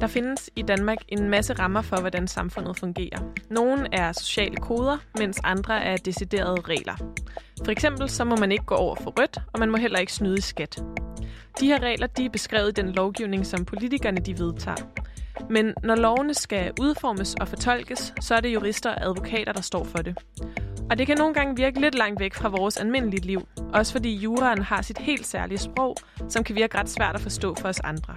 Der findes i Danmark en masse rammer for, hvordan samfundet fungerer. Nogle er sociale koder, mens andre er deciderede regler. For eksempel så må man ikke gå over for rødt, og man må heller ikke snyde i skat. De her regler de er beskrevet i den lovgivning, som politikerne de vedtager. Men når lovene skal udformes og fortolkes, så er det jurister og advokater, der står for det. Og det kan nogle gange virke lidt langt væk fra vores almindelige liv, også fordi juraen har sit helt særlige sprog, som kan virke ret svært at forstå for os andre.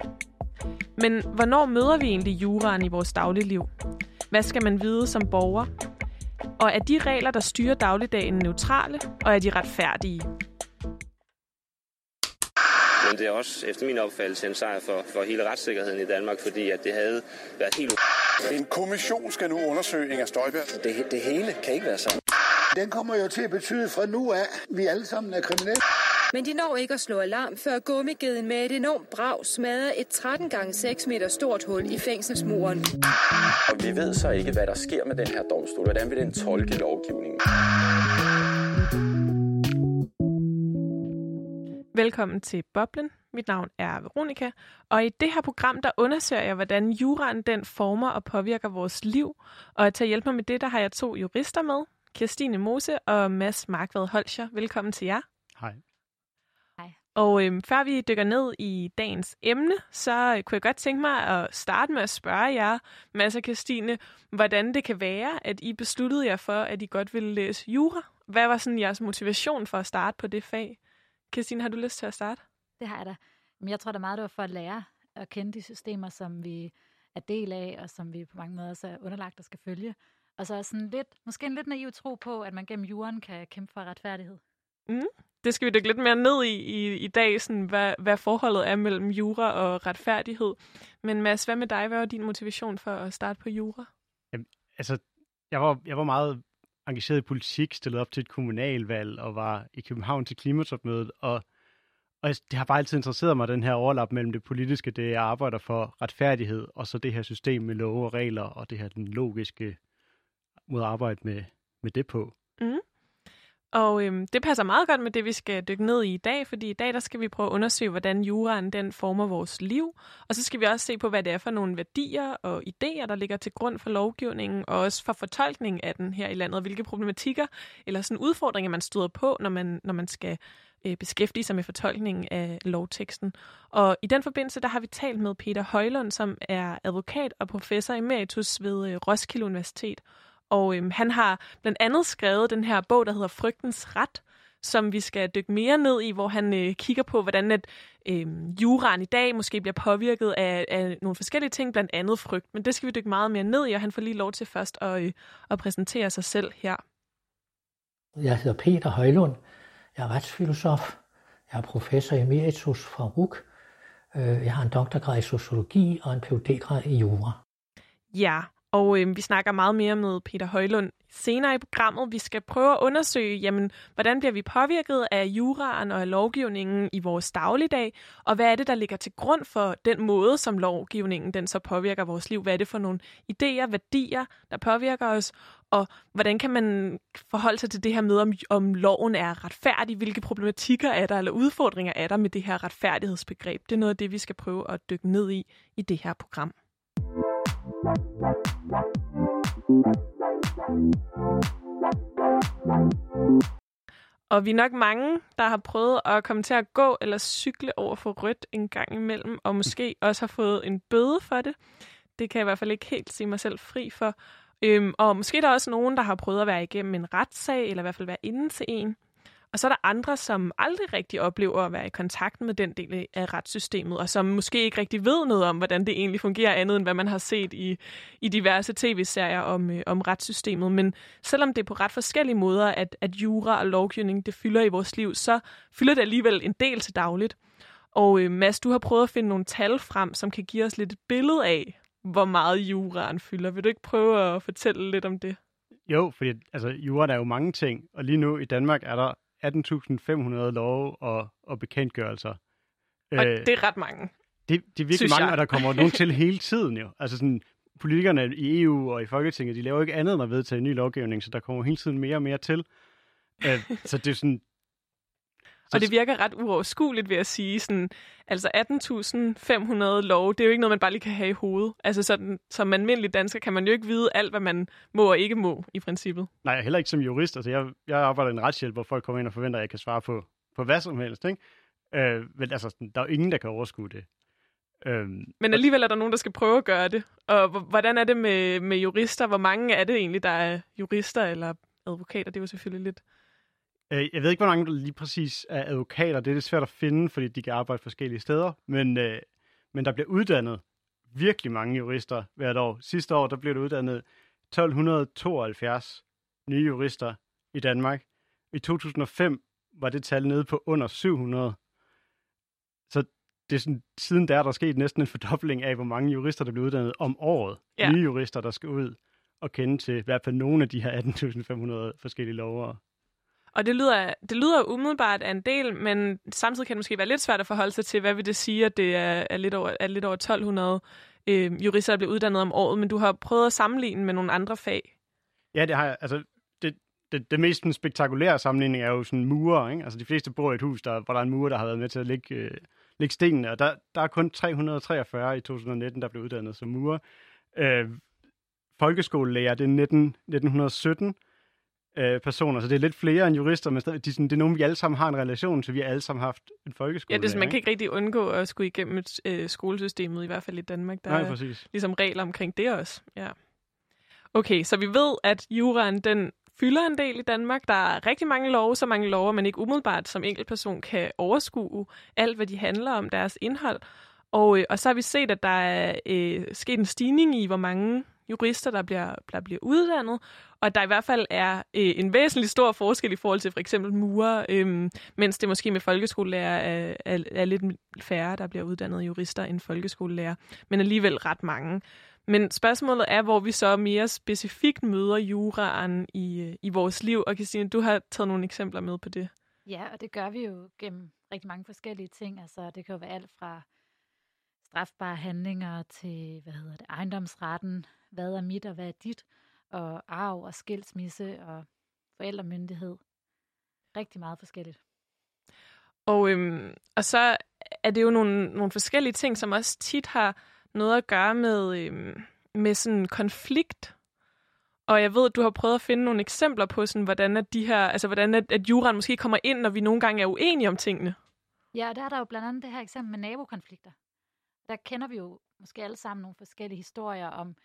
Men hvornår møder vi egentlig juraen i vores dagligliv? Hvad skal man vide som borger? Og er de regler, der styrer dagligdagen neutrale, og er de retfærdige? Men det er også efter min opfattelse en sejr for, for hele retssikkerheden i Danmark, fordi at det havde været helt En kommission skal nu undersøge Inger Støjberg. Det, det hele kan ikke være sådan. Den kommer jo til at betyde fra nu af, at vi alle sammen er kriminelle. Men de når ikke at slå alarm, før gummigeden med et enormt brag smadrer et 13 gange 6 meter stort hul i fængselsmuren. Og vi ved så ikke, hvad der sker med den her domstol. Hvordan vil den tolke lovgivningen? Velkommen til Boblen. Mit navn er Veronika, og i det her program, der undersøger jeg, hvordan juraen den former og påvirker vores liv. Og til at hjælpe mig med det, der har jeg to jurister med, Kirstine Mose og Mads Markvad Holscher. Velkommen til jer. Hej. Og øhm, før vi dykker ned i dagens emne, så øh, kunne jeg godt tænke mig at starte med at spørge jer, Mads og Christine, hvordan det kan være, at I besluttede jer for, at I godt ville læse jura. Hvad var sådan jeres motivation for at starte på det fag? Christine, har du lyst til at starte? Det har jeg da. Men jeg tror, er meget, det var for at lære at kende de systemer, som vi er del af, og som vi på mange måder også er underlagt og skal følge. Og så er sådan lidt, måske en lidt naiv tro på, at man gennem juren kan kæmpe for retfærdighed. Mm. Det skal vi dykke lidt mere ned i i, i dag, sådan, hvad, hvad forholdet er mellem jura og retfærdighed. Men Mads, hvad med dig? Hvad var din motivation for at starte på jura? Jamen, altså, jeg var, jeg var meget engageret i politik, stillet op til et kommunalvalg og var i København til klimatopmødet. Og, og det har bare altid interesseret mig, den her overlap mellem det politiske, det jeg arbejder for, retfærdighed, og så det her system med love og regler, og det her den logiske måde at arbejde med, med det på. Mm. Og øhm, det passer meget godt med det, vi skal dykke ned i i dag, fordi i dag der skal vi prøve at undersøge, hvordan juraen den former vores liv. Og så skal vi også se på, hvad det er for nogle værdier og idéer, der ligger til grund for lovgivningen, og også for fortolkningen af den her i landet, og hvilke problematikker eller sådan udfordringer, man støder på, når man, når man skal øh, beskæftige sig med fortolkningen af lovteksten. Og i den forbindelse, der har vi talt med Peter Højlund, som er advokat og professor emeritus ved øh, Roskilde Universitet. Og øhm, han har blandt andet skrevet den her bog, der hedder Frygtens Ret, som vi skal dykke mere ned i, hvor han øh, kigger på, hvordan at øh, juraen i dag måske bliver påvirket af, af nogle forskellige ting, blandt andet frygt. Men det skal vi dykke meget mere ned i, og han får lige lov til først at, øh, at præsentere sig selv her. Jeg hedder Peter Højlund. Jeg er retsfilosof. Jeg er professor emeritus fra RUK. Jeg har en doktorgrad i sociologi og en Ph.D.-grad i jura. Ja, og øh, vi snakker meget mere med Peter Højlund senere i programmet. Vi skal prøve at undersøge, jamen, hvordan bliver vi påvirket af juraen og af lovgivningen i vores dagligdag, og hvad er det, der ligger til grund for den måde, som lovgivningen den så påvirker vores liv? Hvad er det for nogle idéer, værdier, der påvirker os, og hvordan kan man forholde sig til det her med, om, om loven er retfærdig? Hvilke problematikker er der, eller udfordringer er der med det her retfærdighedsbegreb? Det er noget af det, vi skal prøve at dykke ned i i det her program. Og vi er nok mange, der har prøvet at komme til at gå eller cykle over for rødt en gang imellem, og måske også har fået en bøde for det. Det kan jeg i hvert fald ikke helt sige mig selv fri for. Øhm, og måske der er også nogen, der har prøvet at være igennem en retssag, eller i hvert fald være inde til en. Og så er der andre, som aldrig rigtig oplever at være i kontakt med den del af retssystemet, og som måske ikke rigtig ved noget om, hvordan det egentlig fungerer, andet end hvad man har set i, i diverse tv-serier om, øh, om retssystemet. Men selvom det er på ret forskellige måder, at, at jura og lovgivning det fylder i vores liv, så fylder det alligevel en del til dagligt. Og øh, Mads, du har prøvet at finde nogle tal frem, som kan give os lidt et billede af, hvor meget juraen fylder. Vil du ikke prøve at fortælle lidt om det? Jo, fordi altså, jura er jo mange ting, og lige nu i Danmark er der 18.500 love og, og bekendtgørelser. Og øh, det er ret mange. Det, det er virkelig mange, og der kommer nogen til hele tiden jo. Altså sådan, politikerne i EU og i Folketinget, de laver ikke andet end at vedtage ny lovgivning, så der kommer hele tiden mere og mere til. Øh, så det er sådan... Og det virker ret uoverskueligt, ved at sige. Sådan, altså 18.500 lov, det er jo ikke noget, man bare lige kan have i hovedet. Altså sådan, som almindelig dansker kan man jo ikke vide alt, hvad man må og ikke må, i princippet. Nej, heller ikke som jurist. Altså, jeg, jeg arbejder i en retshjælp, hvor folk kommer ind og forventer, at jeg kan svare på, på hvad som helst. Ikke? Øh, men altså, der er jo ingen, der kan overskue det. Øhm, Men alligevel er der nogen, der skal prøve at gøre det. Og hvordan er det med, med jurister? Hvor mange er det egentlig, der er jurister eller advokater? Det er jo selvfølgelig lidt... Øh, jeg ved ikke, hvor mange der lige præcis er advokater. Det er lidt svært at finde, fordi de kan arbejde forskellige steder. Men, øh, men der bliver uddannet virkelig mange jurister hvert år. Sidste år der blev der uddannet 1272 nye jurister i Danmark. I 2005 var det tal nede på under 700 det er sådan, siden der er der sket næsten en fordobling af, hvor mange jurister, der bliver uddannet om året. Ja. Nye jurister, der skal ud og kende til i hvert fald nogle af de her 18.500 forskellige lover. Og det lyder, det lyder umiddelbart af en del, men samtidig kan det måske være lidt svært at forholde sig til, hvad vil det sige, at det er, er, lidt, over, er lidt over 1200 øh, jurister, der bliver uddannet om året, men du har prøvet at sammenligne med nogle andre fag. Ja, det har jeg. Altså, det, det, det mest spektakulære sammenligning er jo sådan murer. Ikke? Altså, de fleste bor i et hus, der, hvor der er en murer, der har været med til at lægge... Øh, lægge stenene, og der, der er kun 343 i 2019, der blev uddannet som murer. Øh, folkeskolelærer, det er 19, 1917 øh, personer, så det er lidt flere end jurister, men de, sådan, det er nogen, vi alle sammen har en relation til. Vi har alle sammen haft en folkeskole. Ja, det er, man kan ikke rigtig undgå at skulle igennem et, øh, skolesystemet, i hvert fald i Danmark. Der Nej, præcis. er ligesom regler omkring det også. Ja. Okay, så vi ved, at juraen den fylder en del i Danmark. Der er rigtig mange love, så mange love, man ikke umiddelbart som enkeltperson kan overskue alt, hvad de handler om, deres indhold. Og, øh, og så har vi set, at der er øh, sket en stigning i, hvor mange jurister, der bliver, der bliver uddannet, og at der i hvert fald er øh, en væsentlig stor forskel i forhold til for eksempel murer, øh, mens det måske med folkeskolelærer er, er, er lidt færre, der bliver uddannet jurister end folkeskolelærer, men alligevel ret mange. Men spørgsmålet er, hvor vi så mere specifikt møder juraen i, i vores liv. Og Christine, du har taget nogle eksempler med på det. Ja, og det gør vi jo gennem rigtig mange forskellige ting. Altså, det kan jo være alt fra strafbare handlinger til, hvad hedder det, ejendomsretten, hvad er mit og hvad er dit, og arv og skilsmisse og forældremyndighed. Rigtig meget forskelligt. Og, øhm, og så er det jo nogle, nogle forskellige ting, som også tit har noget at gøre med, øh, med sådan konflikt. Og jeg ved, at du har prøvet at finde nogle eksempler på, sådan, hvordan, at de her, altså, hvordan at, at juraen måske kommer ind, når vi nogle gange er uenige om tingene. Ja, der er der jo blandt andet det her eksempel med nabokonflikter. Der kender vi jo måske alle sammen nogle forskellige historier om,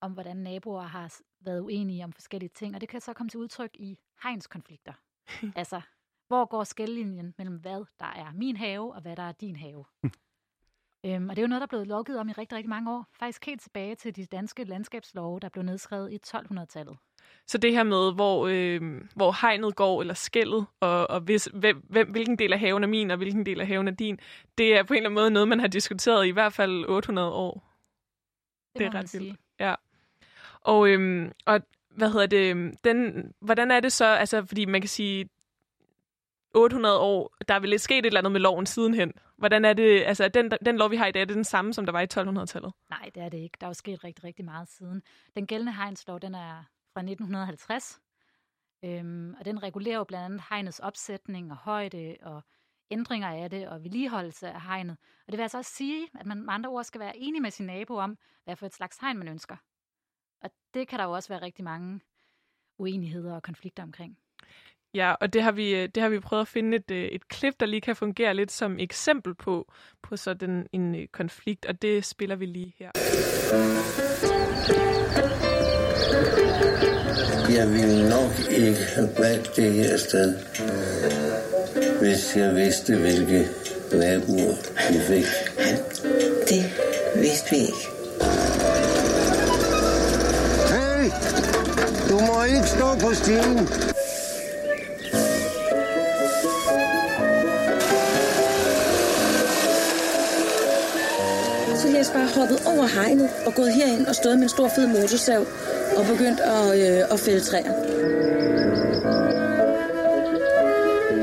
om hvordan naboer har været uenige om forskellige ting, og det kan så komme til udtryk i hegnskonflikter. altså, hvor går skællinjen mellem hvad der er min have, og hvad der er din have? Øhm, og det er jo noget, der er blevet lovgivet om i rigtig, rigtig mange år. Faktisk helt tilbage til de danske landskabslove, der blev nedskrevet i 1200-tallet. Så det her med, hvor, øh, hvor hegnet går, eller skældet, og, og hvis, hvem, hvem, hvilken del af haven er min, og hvilken del af haven er din, det er på en eller anden måde noget, man har diskuteret i i hvert fald 800 år. Det, det er ret vildt. Ja. Og, øhm, og hvad hedder det, øhm, den, hvordan er det så, altså fordi man kan sige, 800 år, der er vel lidt sket et eller andet med loven sidenhen. Hvordan er det, altså den, den lov, vi har i dag, er det den samme, som der var i 1200-tallet? Nej, det er det ikke. Der er jo sket rigtig, rigtig meget siden. Den gældende hegnslov, den er fra 1950, øhm, og den regulerer jo blandt andet hegnets opsætning og højde og ændringer af det og vedligeholdelse af hegnet. Og det vil altså også sige, at man med andre ord skal være enig med sin nabo om, hvad for et slags hegn man ønsker. Og det kan der jo også være rigtig mange uenigheder og konflikter omkring. Ja, og det har vi, øh, det har vi prøvet at finde et, øh, et klip, der lige kan fungere lidt som eksempel på, på sådan en øh, konflikt, og det spiller vi lige her. Jeg ville nok ikke have valgt det her sted, hvis jeg vidste, hvilke naboer vi fik. Det vidste vi ikke. Må ikke stå på stien. ellers bare hoppet over hegnet og gået herind og stået med en stor fed motorsav og begyndt at, øh, at fælde træer.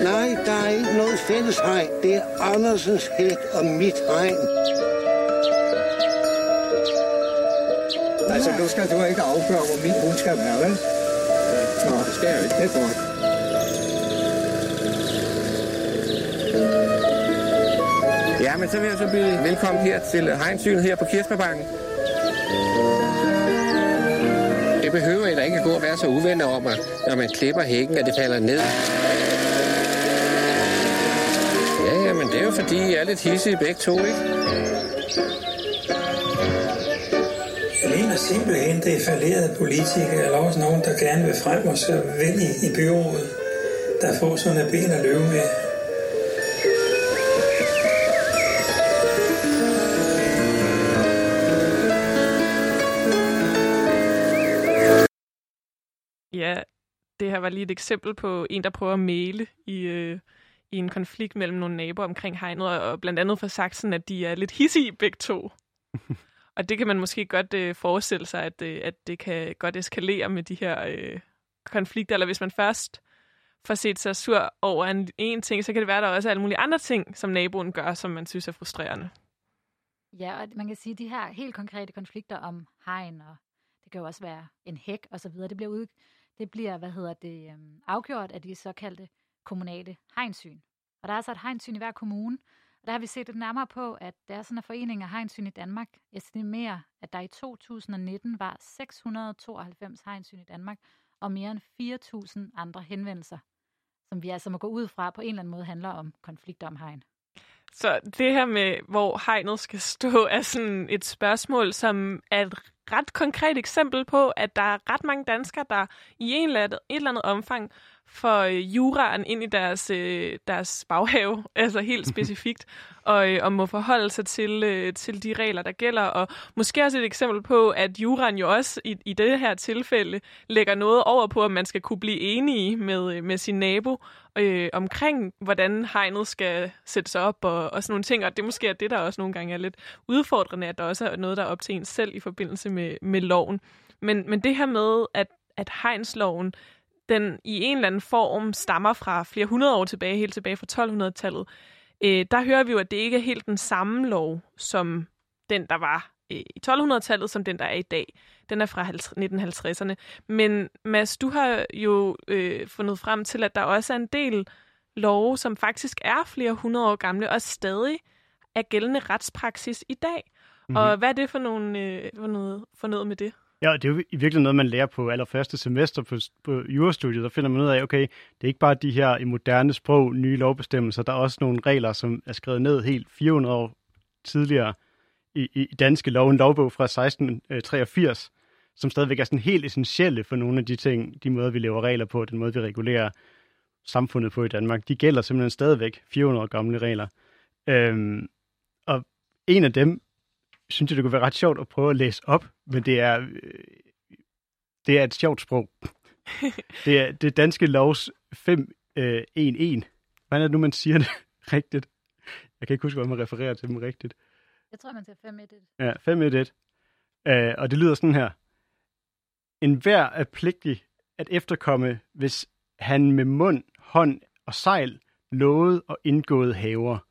Nej, der er ikke noget fælles hegn. Det er Andersens hæk og mit hegn. Altså, nu skal du ikke afgøre, hvor min hund skal være, vel? Nå, det skal jeg ikke. Det er godt. Ja, men så vil jeg så byde velkommen her til Heinsynet her på Kirsbergbanken. Det behøver heller ikke at gå og være så uvenner om, at når man klipper hækken, at det falder ned. Ja, ja, men det er jo fordi, I er lidt hissige begge to, ikke? Jeg mener simpelthen, det er falderede politikere, eller også nogen, der gerne vil frem og så vinde i, byrådet, der får sådan et ben at løbe med. Ja, det her var lige et eksempel på en, der prøver at male i, øh, i en konflikt mellem nogle naboer omkring hegnet, og, og blandt andet for sagt sådan, at de er lidt hissige begge to. og det kan man måske godt øh, forestille sig, at, øh, at det kan godt eskalere med de her øh, konflikter, eller hvis man først får set sig sur over en, en ting, så kan det være, at der også er alle mulige andre ting, som naboen gør, som man synes er frustrerende. Ja, og man kan sige, at de her helt konkrete konflikter om hegn, og det kan jo også være en hæk og så videre, det bliver, ud, det bliver hvad hedder det, øhm, afgjort af de såkaldte kommunale hegnsyn. Og der er altså et hegnsyn i hver kommune, der har vi set lidt nærmere på, at der er sådan en forening af hegnsyn i Danmark estimerer, at der i 2019 var 692 hegnsyn i Danmark, og mere end 4.000 andre henvendelser, som vi altså må gå ud fra på en eller anden måde handler om konflikter om hegn. Så det her med, hvor hegnet skal stå, er sådan et spørgsmål, som er et ret konkret eksempel på, at der er ret mange danskere, der i en eller andet, et eller andet omfang får øh, juraen ind i deres, øh, deres baghave, altså helt specifikt, og, øh, og må forholde sig til, øh, til de regler, der gælder. Og måske også et eksempel på, at juraen jo også i, i det her tilfælde lægger noget over på, at man skal kunne blive enige med, øh, med sin nabo øh, omkring, hvordan hegnet skal sættes op og, og sådan nogle ting. Og det måske er det, der også nogle gange er lidt udfordrende, at der også er noget, der er op til en selv i forbindelse med, med loven. Men, men det her med, at, at hegnsloven den i en eller anden form stammer fra flere hundrede år tilbage, helt tilbage fra 1200-tallet, øh, der hører vi jo, at det ikke er helt den samme lov, som den, der var øh, i 1200-tallet, som den, der er i dag. Den er fra 1950'erne. Men Mads, du har jo øh, fundet frem til, at der også er en del love, som faktisk er flere hundrede år gamle, og stadig er gældende retspraksis i dag. Mm-hmm. Og hvad er det for, nogle, øh, for, noget, for noget med det? Ja, det er jo i virkeligheden noget, man lærer på allerførste semester på, på jurastudiet. Der finder man ud af, okay, det er ikke bare de her i moderne sprog, nye lovbestemmelser. Der er også nogle regler, som er skrevet ned helt 400 år tidligere i, i danske lov. En lovbog fra 1683, øh, som stadigvæk er sådan helt essentielle for nogle af de ting, de måder, vi laver regler på, den måde, vi regulerer samfundet på i Danmark. De gælder simpelthen stadigvæk 400 år gamle regler. Øhm, og en af dem synes jeg, det kunne være ret sjovt at prøve at læse op, men det er, øh, det er et sjovt sprog. det er det danske lovs 511. Hvordan er det nu, man siger det rigtigt? Jeg kan ikke huske, hvordan man refererer til dem rigtigt. Jeg tror, man siger 511. Ja, 511. Uh, og det lyder sådan her. En hver er pligtig at efterkomme, hvis han med mund, hånd og sejl lovede og indgået haver.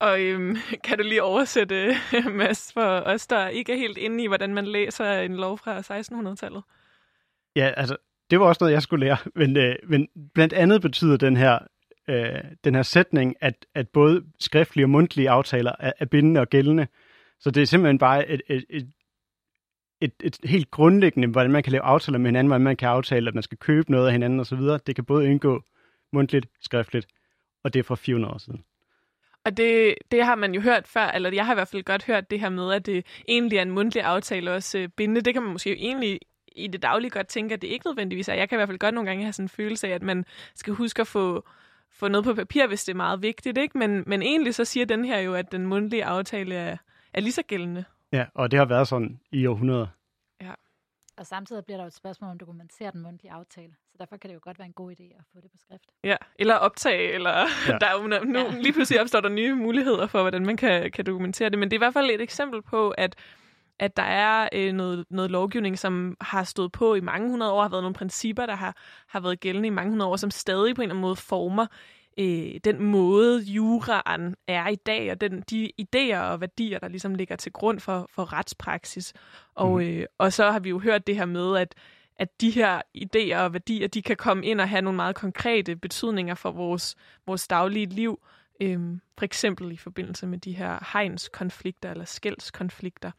Og øhm, kan du lige oversætte, Mads, for os, der ikke er helt inde i, hvordan man læser en lov fra 1600-tallet? Ja, altså, det var også noget, jeg skulle lære. Men, øh, men blandt andet betyder den her, øh, den her sætning, at, at både skriftlige og mundtlige aftaler er, er bindende og gældende. Så det er simpelthen bare et, et, et, et, et helt grundlæggende, hvordan man kan lave aftaler med hinanden, hvordan man kan aftale, at man skal købe noget af hinanden osv. Det kan både indgå mundtligt, skriftligt, og det er fra 400 år siden. Og det, det har man jo hørt før, eller jeg har i hvert fald godt hørt det her med, at det egentlig er en mundtlig aftale også øh, bindende. Det kan man måske egentlig i det daglige godt tænke, at det ikke nødvendigvis er. Jeg kan i hvert fald godt nogle gange have sådan en følelse af, at man skal huske at få, få noget på papir, hvis det er meget vigtigt. Ikke? Men, men egentlig så siger den her jo, at den mundtlige aftale er, er lige så gældende. Ja, og det har været sådan i århundreder. Og samtidig bliver der jo et spørgsmål, om du dokumenterer den mundtlige aftale. Så derfor kan det jo godt være en god idé at få det på skrift. Ja, eller optage, eller ja. der er jo nu, ja. lige pludselig opstår der nye muligheder for, hvordan man kan, kan dokumentere det. Men det er i hvert fald et eksempel på, at at der er øh, noget, noget lovgivning, som har stået på i mange hundrede år, har været nogle principper, der har, har været gældende i mange hundrede år, som stadig på en eller anden måde former øh, den måde, juraen er i dag, og den, de idéer og værdier, der ligesom ligger til grund for, for retspraksis. Og, mm. øh, og så har vi jo hørt det her med, at, at de her idéer og værdier, de kan komme ind og have nogle meget konkrete betydninger for vores, vores daglige liv. Øhm, for eksempel i forbindelse med de her hegnskonflikter eller skældskonflikter.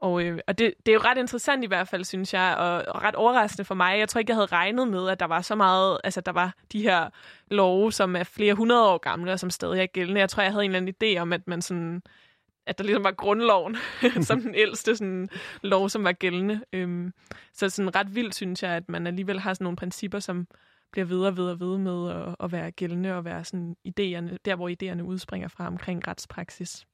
Og, øh, og det, det er jo ret interessant i hvert fald, synes jeg, og, og ret overraskende for mig. Jeg tror ikke, jeg havde regnet med, at der var så meget, altså der var de her love, som er flere hundrede år gamle, og som stadig er gældende. Jeg tror, jeg havde en eller anden idé om, at man sådan at der ligesom var grundloven som den ældste sådan, lov, som var gældende. Øhm, så sådan ret vildt, synes jeg, at man alligevel har sådan nogle principper, som bliver videre og videre ved med at, at være gældende og være sådan idéerne, der, hvor idéerne udspringer fra omkring retspraksis.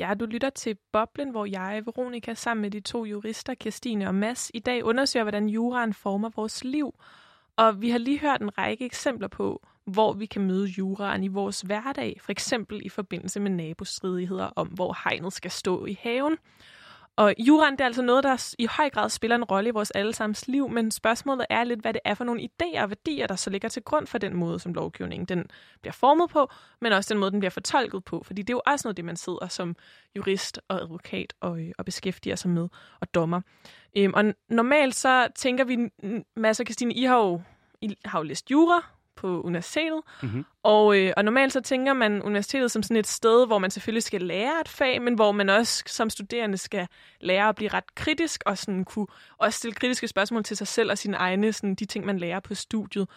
Ja, du lytter til Boblen, hvor jeg, Veronika, sammen med de to jurister, Kirstine og Mads, i dag undersøger, hvordan juraen former vores liv. Og vi har lige hørt en række eksempler på, hvor vi kan møde juraen i vores hverdag, for eksempel i forbindelse med nabostridigheder om, hvor hegnet skal stå i haven. Og juraen det er altså noget, der i høj grad spiller en rolle i vores allesammens liv, men spørgsmålet er lidt, hvad det er for nogle idéer og værdier, der så ligger til grund for den måde, som lovgivningen den bliver formet på, men også den måde, den bliver fortolket på. Fordi det er jo også noget, det man sidder som jurist og advokat og, øh, og beskæftiger sig med, og dommer. Øhm, og normalt så tænker vi, Mads og Christine, I har jo, I har jo læst jura, på universitetet. Mm-hmm. Og, øh, og normalt så tænker man universitetet som sådan et sted, hvor man selvfølgelig skal lære et fag, men hvor man også som studerende skal lære at blive ret kritisk og sådan kunne også stille kritiske spørgsmål til sig selv og sine egne, sådan de ting, man lærer på studiet.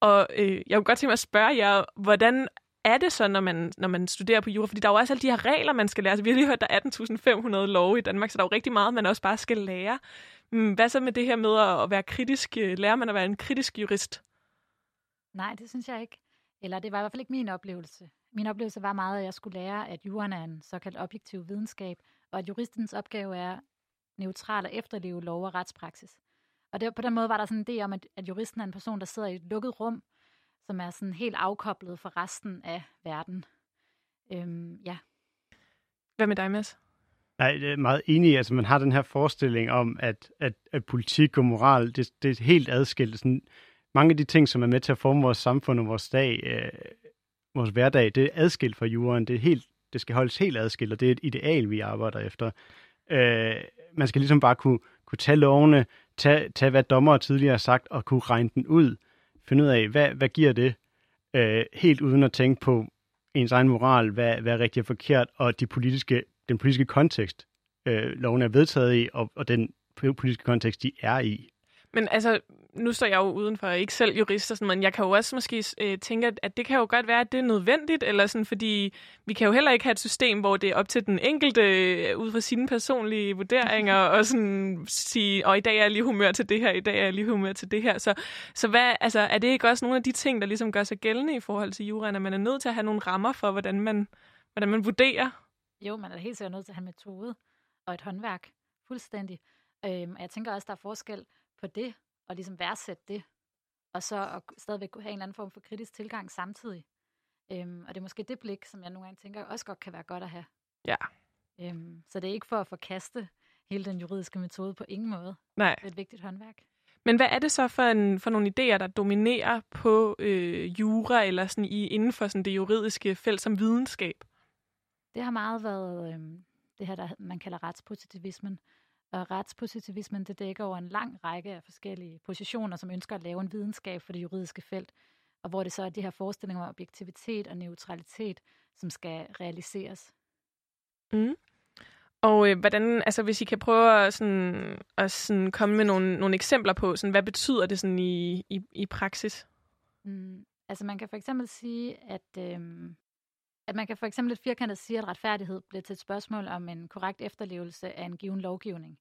Og øh, jeg kunne godt tænke mig at spørge jer, hvordan er det så, når man, når man studerer på jura? Fordi der er jo også alle de her regler, man skal lære. Altså, vi har lige hørt, der er 18.500 love i Danmark, så der er jo rigtig meget, man også bare skal lære. Mm, hvad så med det her med at være kritisk? Lærer man at være en kritisk jurist? Nej, det synes jeg ikke. Eller det var i hvert fald ikke min oplevelse. Min oplevelse var meget, at jeg skulle lære, at juraen er en såkaldt objektiv videnskab, og at juristens opgave er neutral at efterleve lov og retspraksis. Og det, på den måde var der sådan en idé om, at, at juristen er en person, der sidder i et lukket rum, som er sådan helt afkoblet fra resten af verden. Øhm, ja. Hvad med dig, Mads? Nej, det er meget enig. Altså, man har den her forestilling om, at, at, at politik og moral, det, det er helt adskilt. Sådan, mange af de ting, som er med til at forme vores samfund og vores dag, øh, vores hverdag, det er adskilt fra jorden. Det, er helt, det skal holdes helt adskilt, og det er et ideal, vi arbejder efter. Øh, man skal ligesom bare kunne, kunne tage lovene, tage, tage, hvad dommer tidligere har sagt, og kunne regne den ud. Finde ud af, hvad, hvad giver det? Øh, helt uden at tænke på ens egen moral, hvad, hvad er rigtigt og forkert, og de politiske, den politiske kontekst, øh, loven er vedtaget i, og, og den politiske kontekst, de er i. Men altså, nu står jeg jo udenfor, ikke selv jurist og sådan, men jeg kan jo også måske øh, tænke, at det kan jo godt være, at det er nødvendigt, eller sådan, fordi vi kan jo heller ikke have et system, hvor det er op til den enkelte, øh, ud fra sine personlige vurderinger, og sådan sige, og i dag er jeg lige humør til det her, i dag er jeg lige humør til det her. Så, så hvad, altså, er det ikke også nogle af de ting, der ligesom gør sig gældende i forhold til juraen, at man er nødt til at have nogle rammer for, hvordan man, hvordan man vurderer? Jo, man er helt sikkert nødt til at have metode og et håndværk. Fuldstændig. Øhm, og jeg tænker også, der er forskel på det, og ligesom værdsætte det, og så at stadigvæk have en eller anden form for kritisk tilgang samtidig. Øhm, og det er måske det blik, som jeg nogle gange tænker, også godt kan være godt at have. Ja. Øhm, så det er ikke for at forkaste hele den juridiske metode på ingen måde. Nej. Det er et vigtigt håndværk. Men hvad er det så for, en, for nogle idéer, der dominerer på øh, jura eller sådan i, inden for sådan det juridiske felt som videnskab? Det har meget været øh, det her, der man kalder retspositivismen, og retspositivismen det dækker over en lang række af forskellige positioner, som ønsker at lave en videnskab for det juridiske felt, og hvor det så er de her forestillinger om objektivitet og neutralitet, som skal realiseres. Mm. Og øh, hvordan, altså hvis I kan prøve at, sådan, at sådan komme med nogle, nogle eksempler på, sådan, hvad betyder det sådan i, i, i praksis? Mm. Altså man kan for eksempel sige, at, øh, at man kan for eksempel lidt firkantet sige, at retfærdighed bliver til et spørgsmål om en korrekt efterlevelse af en given lovgivning.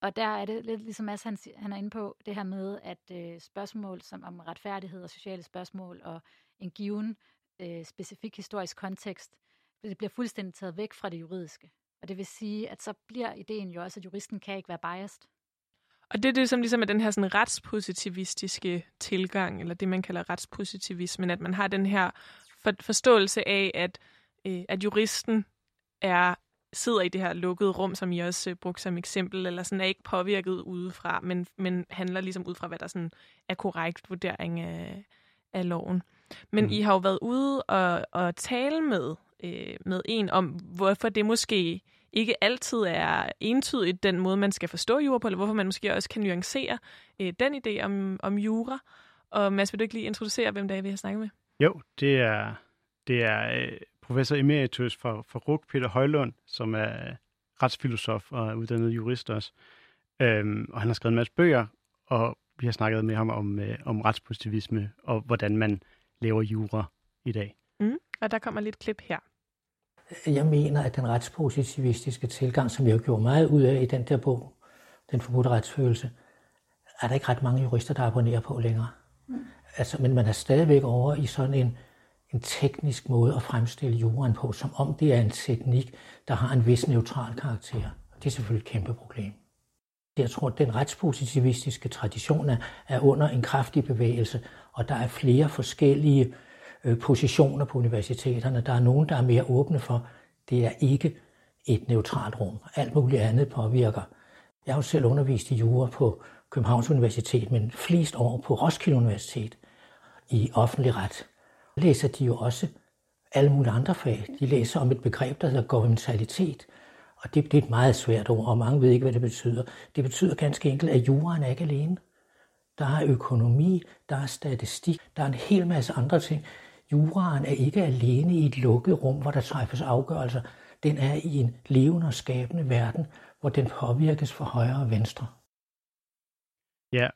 Og der er det lidt ligesom Mads, han, han er inde på, det her med, at øh, spørgsmål som om retfærdighed og sociale spørgsmål og en given øh, specifik historisk kontekst, det bliver fuldstændig taget væk fra det juridiske. Og det vil sige, at så bliver ideen jo også, at juristen kan ikke være biased. Og det er det, som ligesom er den her sådan retspositivistiske tilgang, eller det, man kalder retspositivismen, at man har den her for, forståelse af, at, øh, at juristen er sidder i det her lukkede rum, som I også øh, brugte som eksempel, eller sådan er ikke påvirket udefra, men, men handler ligesom ud fra, hvad der sådan er korrekt vurdering af, af loven. Men mm. I har jo været ude og, og tale med, øh, med en om, hvorfor det måske ikke altid er entydigt den måde, man skal forstå jura på, eller hvorfor man måske også kan nuancere øh, den idé om, om jura. Og Mads, vil du ikke lige introducere, hvem det er, vi har snakket med? Jo, det er, det er øh, professor emeritus fra, fra RUK, Peter Højlund, som er retsfilosof og er uddannet jurist også. Øhm, og han har skrevet en masse bøger, og vi har snakket med ham om, øh, om retspositivisme og hvordan man laver jura i dag. Mm. Og der kommer lidt klip her. Jeg mener, at den retspositivistiske tilgang, som jeg gjorde meget ud af i den der bog, Den forbudte retsfølelse, er der ikke ret mange jurister, der abonnerer på længere. Mm. Altså, men man er stadigvæk over i sådan en, en teknisk måde at fremstille juraen på, som om det er en teknik, der har en vis neutral karakter. Det er selvfølgelig et kæmpe problem. Jeg tror, at den retspositivistiske tradition er, er under en kraftig bevægelse, og der er flere forskellige øh, positioner på universiteterne. Der er nogen, der er mere åbne for, det er ikke et neutralt rum. Alt muligt andet påvirker. Jeg har jo selv undervist i jura på Københavns Universitet, men flest år på Roskilde Universitet i offentlig ret. Læser de jo også alle mulige andre fag. De læser om et begreb, der hedder governmentalitet, og det, det er et meget svært ord, og mange ved ikke, hvad det betyder. Det betyder ganske enkelt, at juraen er ikke alene. Der er økonomi, der er statistik, der er en hel masse andre ting. Juraen er ikke alene i et lukket rum, hvor der træffes afgørelser. Den er i en levende og skabende verden, hvor den påvirkes fra højre og venstre. Ja,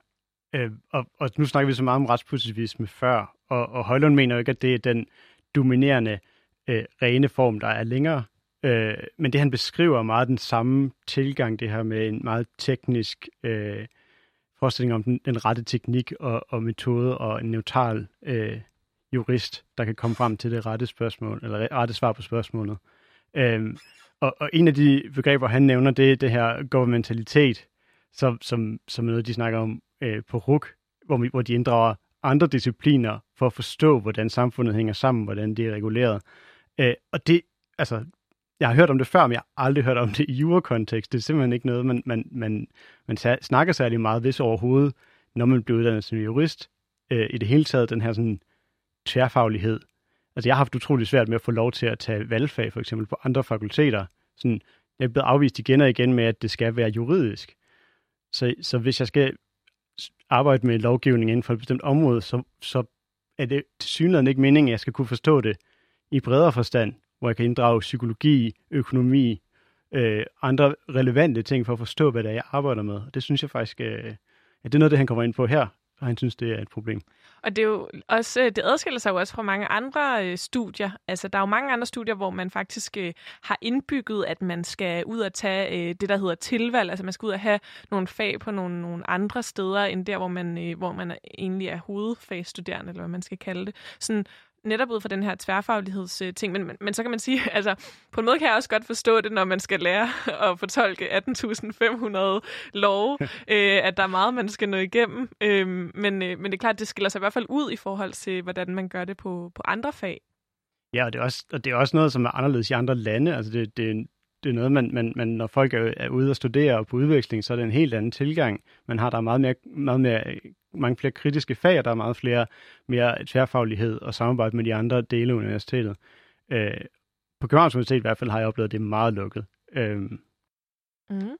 øh, og, og nu snakker vi så meget om retspositivisme før, og, og Højlund mener jo ikke, at det er den dominerende øh, rene form, der er længere. Øh, men det han beskriver er meget den samme tilgang, det her med en meget teknisk øh, forestilling om den, den rette teknik og, og metode og en neutral øh, jurist, der kan komme frem til det rette spørgsmål, eller rette svar på spørgsmålet. Øh, og, og en af de begreber, han nævner, det er det her governmentalitet, som, som, som er noget, de snakker om øh, på RUK, hvor, hvor de inddrager andre discipliner for at forstå, hvordan samfundet hænger sammen, hvordan det er reguleret. Øh, og det, altså, jeg har hørt om det før, men jeg har aldrig hørt om det i jurakontekst. Det er simpelthen ikke noget, man, man, man, man snakker særlig meget, hvis overhovedet, når man bliver uddannet som jurist. Øh, I det hele taget, den her sådan tværfaglighed. Altså, jeg har haft utrolig svært med at få lov til at tage valgfag, for eksempel på andre fakulteter. Sådan, jeg er blevet afvist igen og igen med, at det skal være juridisk. Så, så hvis jeg skal arbejde med lovgivning inden for et bestemt område, så, så er det til synligheden ikke meningen, at jeg skal kunne forstå det i bredere forstand, hvor jeg kan inddrage psykologi, økonomi, øh, andre relevante ting for at forstå, hvad det er, jeg arbejder med. Det synes jeg faktisk, øh, at det er noget, det han kommer ind på her, og han synes, det er et problem. Og det, er jo også, øh, det adskiller sig jo også fra mange andre øh, studier. Altså, der er jo mange andre studier, hvor man faktisk øh, har indbygget, at man skal ud og tage øh, det, der hedder tilvalg. Altså, man skal ud og have nogle fag på nogle, nogle andre steder, end der, hvor man, øh, hvor man egentlig er hovedfagstuderende, eller hvad man skal kalde det. Sådan, netop ud fra den her tværfaglighedsting. Men, men, men så kan man sige, altså på en måde kan jeg også godt forstå det, når man skal lære at fortolke 18.500 lov, øh, at der er meget, man skal nå igennem. Øh, men, øh, men det er klart, det skiller sig i hvert fald ud i forhold til, hvordan man gør det på, på andre fag. Ja, og det, er også, og det er også noget, som er anderledes i andre lande. Altså det, det, det er noget, man, man, man, når folk er, er ude og studere og på udveksling, så er det en helt anden tilgang. Man har der meget mere, meget mere mange flere kritiske fag, og der er meget flere mere tværfaglighed og samarbejde med de andre dele af universitetet. Øh, på Københavns Universitet i hvert fald har jeg oplevet, at det er meget lukket. Øh, mm.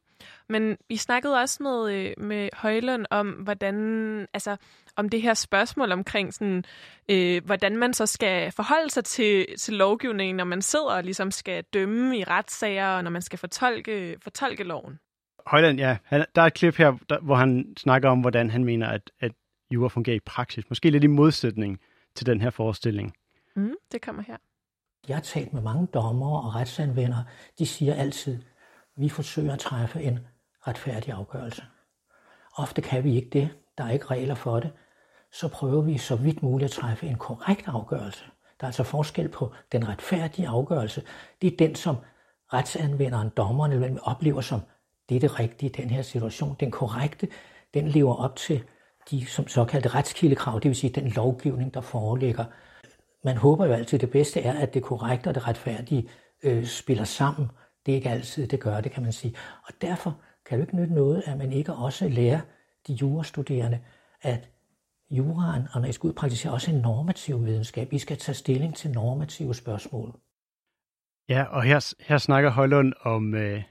Men vi snakkede også med, øh, med Højlund om, hvordan, altså, om det her spørgsmål omkring, sådan, øh, hvordan man så skal forholde sig til, til lovgivningen, når man sidder og ligesom skal dømme i retssager, og når man skal fortolke, fortolke loven. Højland, ja. Han, der er et klip her, der, hvor han snakker om, hvordan han mener, at, at jura fungerer i praksis. Måske lidt i modsætning til den her forestilling. Mm, det kommer her. Jeg har talt med mange dommere og retsanvendere. De siger altid, vi forsøger at træffe en retfærdig afgørelse. Ofte kan vi ikke det. Der er ikke regler for det. Så prøver vi så vidt muligt at træffe en korrekt afgørelse. Der er altså forskel på den retfærdige afgørelse. Det er den, som retsanvenderen, dommeren, oplever som det er det rigtige den her situation. Den korrekte, den lever op til de som såkaldte retskildekrav, det vil sige den lovgivning, der foreligger. Man håber jo altid, at det bedste er, at det korrekte og det retfærdige øh, spiller sammen. Det er ikke altid, det gør det, kan man sige. Og derfor kan det ikke nytte noget, at man ikke også lærer de jurastuderende, at juraen, og når I skal ud praktisere, også en normativ videnskab. I skal tage stilling til normative spørgsmål. Ja, og her, her snakker Højlund om, øh,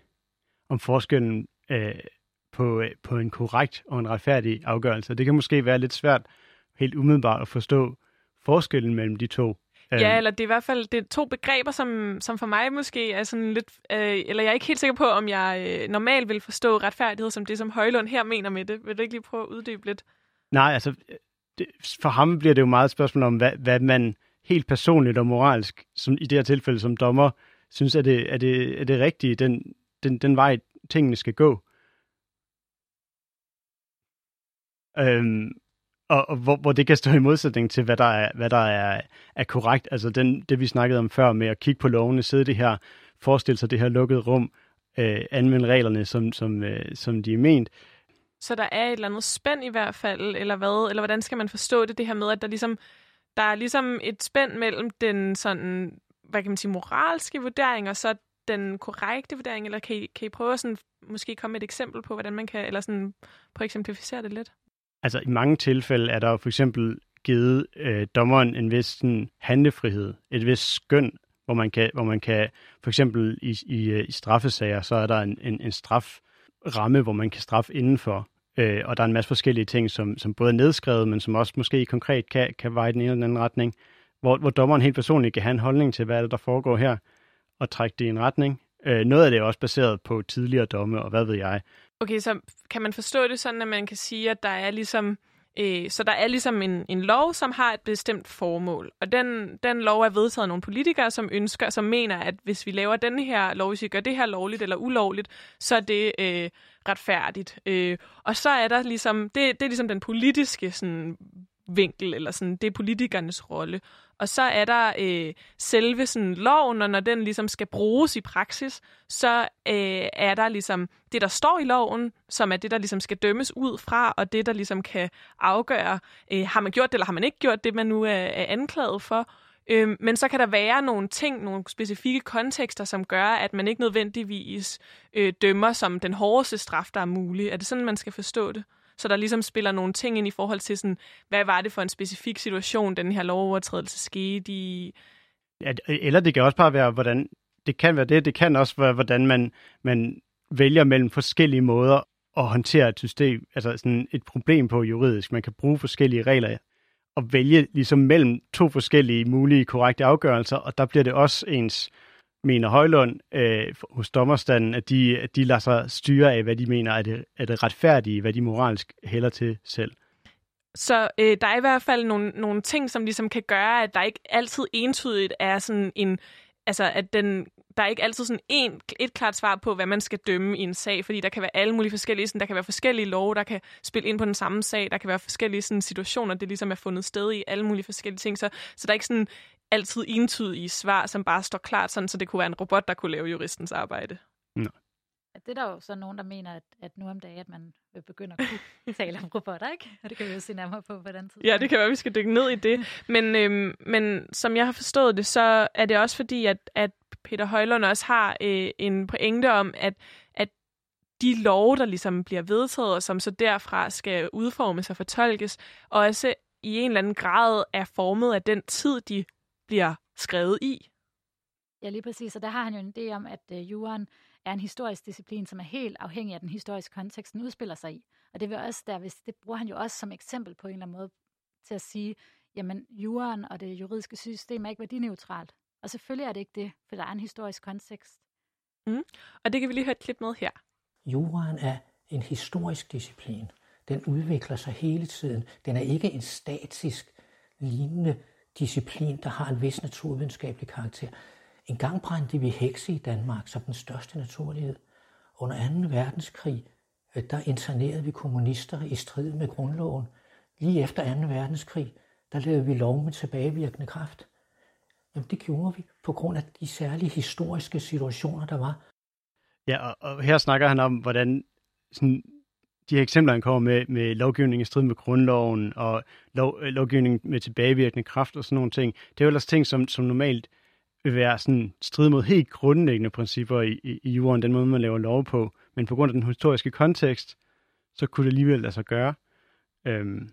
om forskellen øh, på, øh, på en korrekt og en retfærdig afgørelse. Det kan måske være lidt svært helt umiddelbart at forstå forskellen mellem de to. Ja, eller det er i hvert fald det er to begreber, som, som for mig måske er sådan lidt... Øh, eller jeg er ikke helt sikker på, om jeg øh, normalt vil forstå retfærdighed som det, som Højlund her mener med det. Vil du ikke lige prøve at uddybe lidt? Nej, altså det, for ham bliver det jo meget et spørgsmål om, hvad, hvad man helt personligt og moralsk, som i det her tilfælde som dommer, synes, er det, er det, er det rigtige, den, den, den vej tingene skal gå. Øhm, og, og hvor, hvor det kan stå i modsætning til, hvad der er, hvad der er, er korrekt. Altså den, det, vi snakkede om før med at kigge på lovene, sidde det her, forestille sig det her lukkede rum, øh, anvende reglerne, som, som, øh, som de er ment. Så der er et eller andet spænd i hvert fald, eller hvad? Eller hvordan skal man forstå det, det her med, at der ligesom der er ligesom et spænd mellem den sådan, hvad kan man sige, moralske vurdering, og så den korrekte vurdering, eller kan I, kan I prøve at sådan, måske komme med et eksempel på, hvordan man kan, eller sådan, prøve at eksemplificere det lidt? Altså i mange tilfælde er der jo for eksempel givet øh, dommeren en vis sådan, handlefrihed, et vis skøn, hvor man kan, hvor man kan for eksempel i, i, øh, i straffesager, så er der en, en, en straframme, hvor man kan straffe indenfor. Øh, og der er en masse forskellige ting, som, som både er nedskrevet, men som også måske konkret kan, kan veje den ene eller den anden retning, hvor, hvor dommeren helt personligt kan have en holdning til, hvad er det, der foregår her, at trække det i en retning. Øh, noget af det er også baseret på tidligere domme, og hvad ved jeg. Okay, så kan man forstå det sådan, at man kan sige, at der er ligesom, øh, så der er ligesom en, en lov, som har et bestemt formål. Og den, den lov er vedtaget af nogle politikere, som ønsker, som mener, at hvis vi laver den her lov, hvis vi gør det her lovligt eller ulovligt, så er det øh, retfærdigt. Øh, og så er der ligesom, det, det er ligesom den politiske sådan, vinkel, eller sådan, det er politikernes rolle. Og så er der øh, selve sådan, loven, og når den ligesom skal bruges i praksis, så øh, er der ligesom det, der står i loven, som er det, der ligesom skal dømmes ud fra, og det, der ligesom kan afgøre, øh, har man gjort det, eller har man ikke gjort det, man nu er, er anklaget for. Øh, men så kan der være nogle ting, nogle specifikke kontekster, som gør, at man ikke nødvendigvis øh, dømmer som den hårdeste straf, der er mulig. Er det sådan, man skal forstå det? Så der ligesom spiller nogle ting ind i forhold til, sådan, hvad var det for en specifik situation, den her lovovertrædelse skete i? Ja, eller det kan også bare være, hvordan det kan være det. Det kan også være, hvordan man, man vælger mellem forskellige måder at håndtere et system, altså sådan et problem på juridisk. Man kan bruge forskellige regler og vælge ligesom mellem to forskellige mulige korrekte afgørelser, og der bliver det også ens mener Højlund øh, hos dommerstanden, at de, at de lader sig styre af, hvad de mener er det, er det retfærdige, hvad de moralsk hælder til selv. Så øh, der er i hvert fald nogle, nogle ting, som ligesom kan gøre, at der ikke altid entydigt er sådan en, altså at den, der er ikke altid sådan en, et klart svar på, hvad man skal dømme i en sag, fordi der kan være alle mulige forskellige, sådan, der kan være forskellige love, der kan spille ind på den samme sag, der kan være forskellige sådan, situationer, det ligesom er fundet sted i alle mulige forskellige ting, så, så der er ikke sådan altid entydige svar, som bare står klart, sådan, så det kunne være en robot, der kunne lave juristens arbejde. Nej. Det er der jo så nogen, der mener, at, at nu om dagen, at man vil begynde at kunne tale om robotter, ikke? Og det kan vi jo se nærmere på på den tid. Ja, det kan være, at vi skal dykke ned i det. Men, øhm, men som jeg har forstået det, så er det også fordi, at, at Peter Højlund også har øh, en pointe om, at, at de love, der ligesom bliver vedtaget, og som så derfra skal udformes og fortolkes, også i en eller anden grad er formet af den tid, de bliver skrevet i. Ja, lige præcis. Og der har han jo en idé om, at øh, juren er en historisk disciplin, som er helt afhængig af den historiske kontekst, den udspiller sig i. Og det vil også der, hvis det bruger han jo også som eksempel på en eller anden måde til at sige, jamen juren og det juridiske system er ikke værdineutralt. Og selvfølgelig er det ikke det, for der er en historisk kontekst. Mm. Og det kan vi lige høre et klip med her. Juraen er en historisk disciplin. Den udvikler sig hele tiden. Den er ikke en statisk, lignende disciplin, der har en vis naturvidenskabelig karakter. En gang brændte vi hekse i Danmark som den største naturlighed. Under 2. verdenskrig, øh, der internerede vi kommunister i strid med grundloven. Lige efter 2. verdenskrig, der lavede vi lov med tilbagevirkende kraft. Jamen det gjorde vi på grund af de særlige historiske situationer, der var. Ja, og, og her snakker han om, hvordan sådan, de her eksempler, han kommer med, med lovgivning i strid med grundloven og lov, øh, lovgivning med tilbagevirkende kraft og sådan nogle ting, det er jo ellers ting, som, som normalt vil være sådan strid mod helt grundlæggende principper i, i, i jorden, den måde, man laver lov på. Men på grund af den historiske kontekst, så kunne det alligevel lade sig gøre. Øhm.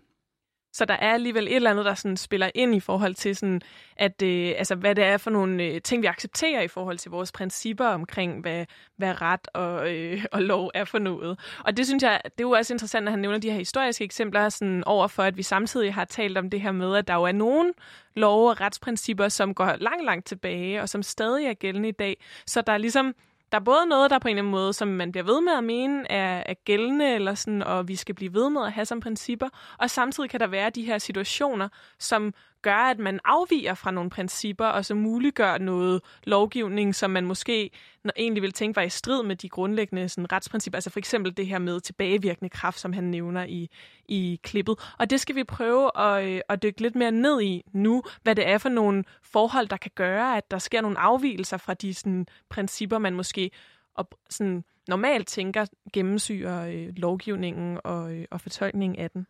Så der er alligevel et eller andet, der sådan spiller ind i forhold til, sådan, at, øh, altså, hvad det er for nogle øh, ting, vi accepterer i forhold til vores principper omkring, hvad, hvad ret og, øh, og lov er for noget. Og det synes jeg, det er jo også interessant, at han nævner de her historiske eksempler sådan over for, at vi samtidig har talt om det her med, at der jo er nogen lov- og retsprincipper, som går langt, langt tilbage, og som stadig er gældende i dag. Så der er ligesom der er både noget, der på en eller anden måde, som man bliver ved med at mene, er, er gældende, eller sådan, og vi skal blive ved med at have som principper. Og samtidig kan der være de her situationer, som gør, at man afviger fra nogle principper, og så muliggør noget lovgivning, som man måske når egentlig vil tænke var i strid med de grundlæggende sådan, retsprincipper. Altså for eksempel det her med tilbagevirkende kraft, som han nævner i, i klippet. Og det skal vi prøve at, øh, at dykke lidt mere ned i nu, hvad det er for nogle forhold, der kan gøre, at der sker nogle afvielser fra de sådan, principper, man måske op, sådan, normalt tænker gennemsyrer øh, lovgivningen og, øh, og fortolkningen af den.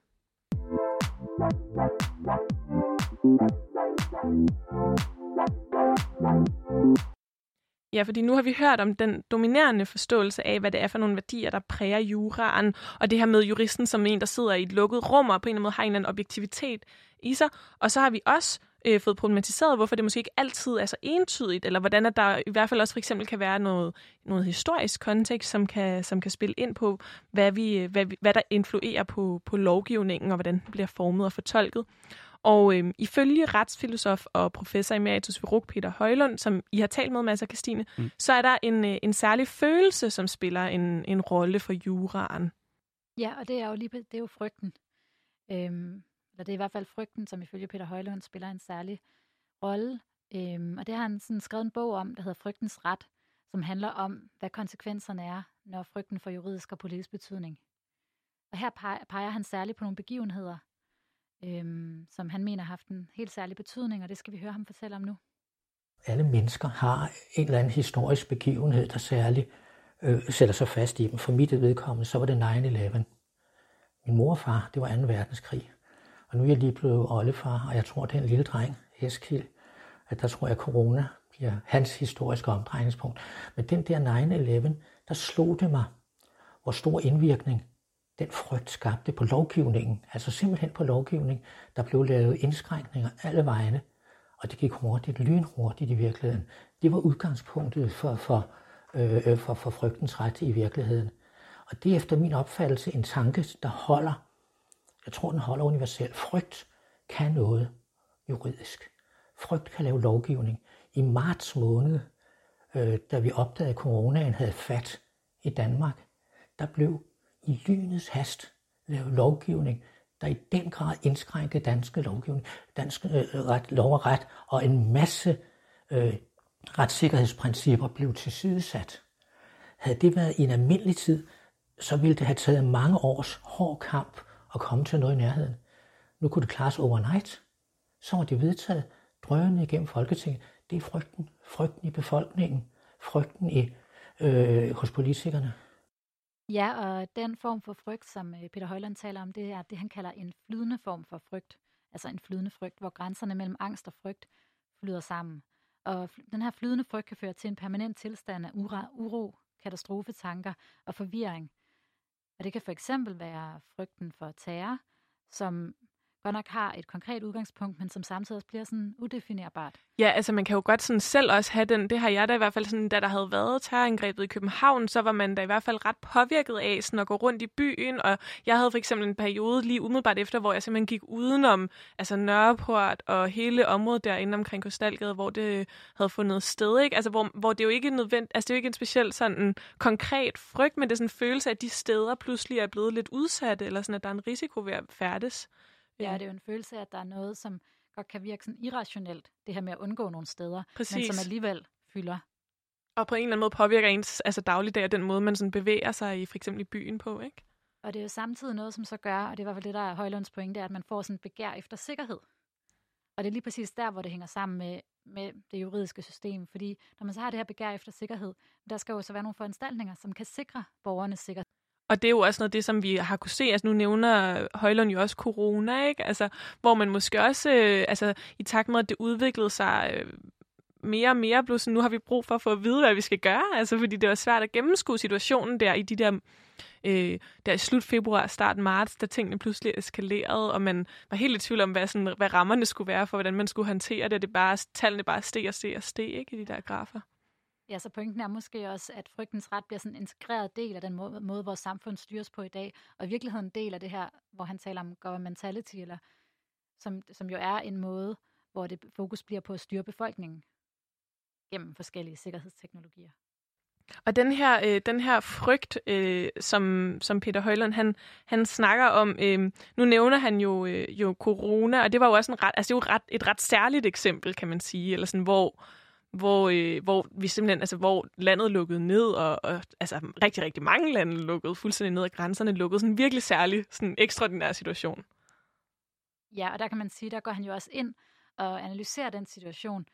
Ja, fordi nu har vi hørt om den dominerende forståelse af, hvad det er for nogle værdier, der præger juraen, og det her med juristen som en, der sidder i et lukket rum og på en eller anden måde har en eller anden objektivitet i sig. Og så har vi også øh, fået problematiseret, hvorfor det måske ikke altid er så entydigt, eller hvordan at der i hvert fald også for eksempel kan være noget, noget historisk kontekst, som kan, som kan spille ind på, hvad, vi, hvad, hvad der influerer på, på lovgivningen, og hvordan den bliver formet og fortolket. Og øhm, ifølge retsfilosof og professor emeritus ved RUG, Peter Højlund, som I har talt med, Mads og Christine, mm. så er der en, øh, en særlig følelse, som spiller en, en rolle for juraen. Ja, og det er jo, lige, det er jo frygten. Øhm, eller det er i hvert fald frygten, som ifølge Peter Højlund spiller en særlig rolle. Øhm, og det har han sådan skrevet en bog om, der hedder Frygtens Ret, som handler om, hvad konsekvenserne er, når frygten får juridisk og politisk betydning. Og her peger han særligt på nogle begivenheder, øhm, som han mener har haft en helt særlig betydning, og det skal vi høre ham fortælle om nu. Alle mennesker har en eller anden historisk begivenhed, der særligt øh, sætter sig fast i dem. For mit vedkommende, så var det 9-11. Min mor og far, det var 2. verdenskrig. Og nu er jeg lige blevet oldefar, og jeg tror, det er en lille dreng, Eskild, at der tror jeg, corona bliver hans historiske omdrejningspunkt. Men den der 9-11, der slog det mig, hvor stor indvirkning den frygt skabte på lovgivningen, altså simpelthen på lovgivning, der blev lavet indskrænkninger alle vegne, og det gik hurtigt, lynhurtigt i virkeligheden. Det var udgangspunktet for, for, øh, for, for frygtens ret i virkeligheden. Og det er efter min opfattelse en tanke, der holder. Jeg tror, den holder universelt. Frygt kan noget juridisk. Frygt kan lave lovgivning. I marts måned, øh, da vi opdagede, at coronaen havde fat i Danmark, der blev i lynets hast lave lovgivning, der i den grad indskrænkede danske lovgivning, dansk øh, ret, lov og ret, og en masse øh, retssikkerhedsprincipper blev tilsidesat. Havde det været i en almindelig tid, så ville det have taget mange års hård kamp at komme til noget i nærheden. Nu kunne det klares overnight. Så var det vedtaget drønende igennem Folketinget. Det er frygten. Frygten i befolkningen. Frygten i, øh, hos politikerne. Ja, og den form for frygt, som øh, Peter Højland taler om, det er det, han kalder en flydende form for frygt. Altså en flydende frygt, hvor grænserne mellem angst og frygt flyder sammen. Og den her flydende frygt kan føre til en permanent tilstand af uro, katastrofetanker og forvirring. Og det kan for eksempel være frygten for terror, som godt nok har et konkret udgangspunkt, men som samtidig også bliver sådan udefinerbart. Ja, altså man kan jo godt sådan selv også have den, det har jeg da i hvert fald sådan, da der havde været terrorangrebet i København, så var man da i hvert fald ret påvirket af sådan at gå rundt i byen, og jeg havde for eksempel en periode lige umiddelbart efter, hvor jeg simpelthen gik udenom altså Nørreport og hele området derinde omkring Kostalgade, hvor det havde fundet sted, ikke? Altså hvor, hvor det jo ikke er nødvendigt, altså det er jo ikke en speciel sådan konkret frygt, men det er sådan en følelse af, at de steder pludselig er blevet lidt udsatte, eller sådan, at der er en risiko ved at færdes. Ja, det er jo en følelse af, at der er noget, som godt kan virke sådan irrationelt, det her med at undgå nogle steder, Præcis. men som alligevel fylder. Og på en eller anden måde påvirker ens altså dagligdag og den måde, man sådan bevæger sig i for eksempel i byen på, ikke? Og det er jo samtidig noget, som så gør, og det var vel det, der er Højlunds pointe, at man får sådan et begær efter sikkerhed. Og det er lige præcis der, hvor det hænger sammen med, med det juridiske system. Fordi når man så har det her begær efter sikkerhed, der skal jo så være nogle foranstaltninger, som kan sikre borgernes sikkerhed. Og det er jo også noget af det, som vi har kunne se. Altså nu nævner Højlund jo også corona, ikke? Altså, hvor man måske også, øh, altså i takt med, at det udviklede sig øh, mere og mere, blev sådan, nu har vi brug for at få at vide, hvad vi skal gøre. Altså fordi det var svært at gennemskue situationen der i de der øh, der i slut februar, start marts, da tingene pludselig eskalerede, og man var helt i tvivl om, hvad, sådan, hvad rammerne skulle være for, hvordan man skulle håndtere det, og det bare, tallene bare steg og steg og steg ikke, i de der grafer. Ja, så pointen er måske også, at frygtens ret bliver sådan en integreret del af den måde, måde, vores samfund styres på i dag, og i virkeligheden en del af det her, hvor han taler om governmentality, eller som, som jo er en måde, hvor det fokus bliver på at styre befolkningen gennem forskellige sikkerhedsteknologier. Og den her, øh, den her frygt, øh, som, som Peter Højlund han, han snakker om, øh, nu nævner han jo, øh, jo corona, og det var jo også en ret, altså det er jo ret, et ret særligt eksempel, kan man sige, eller sådan, hvor, hvor, øh, hvor vi simpelthen, altså hvor landet lukkede ned, og, og altså rigtig, rigtig mange lande lukkede fuldstændig ned, og grænserne lukkede. Sådan en virkelig særlig, sådan ekstraordinær situation. Ja, og der kan man sige, der går han jo også ind og analyserer den situation,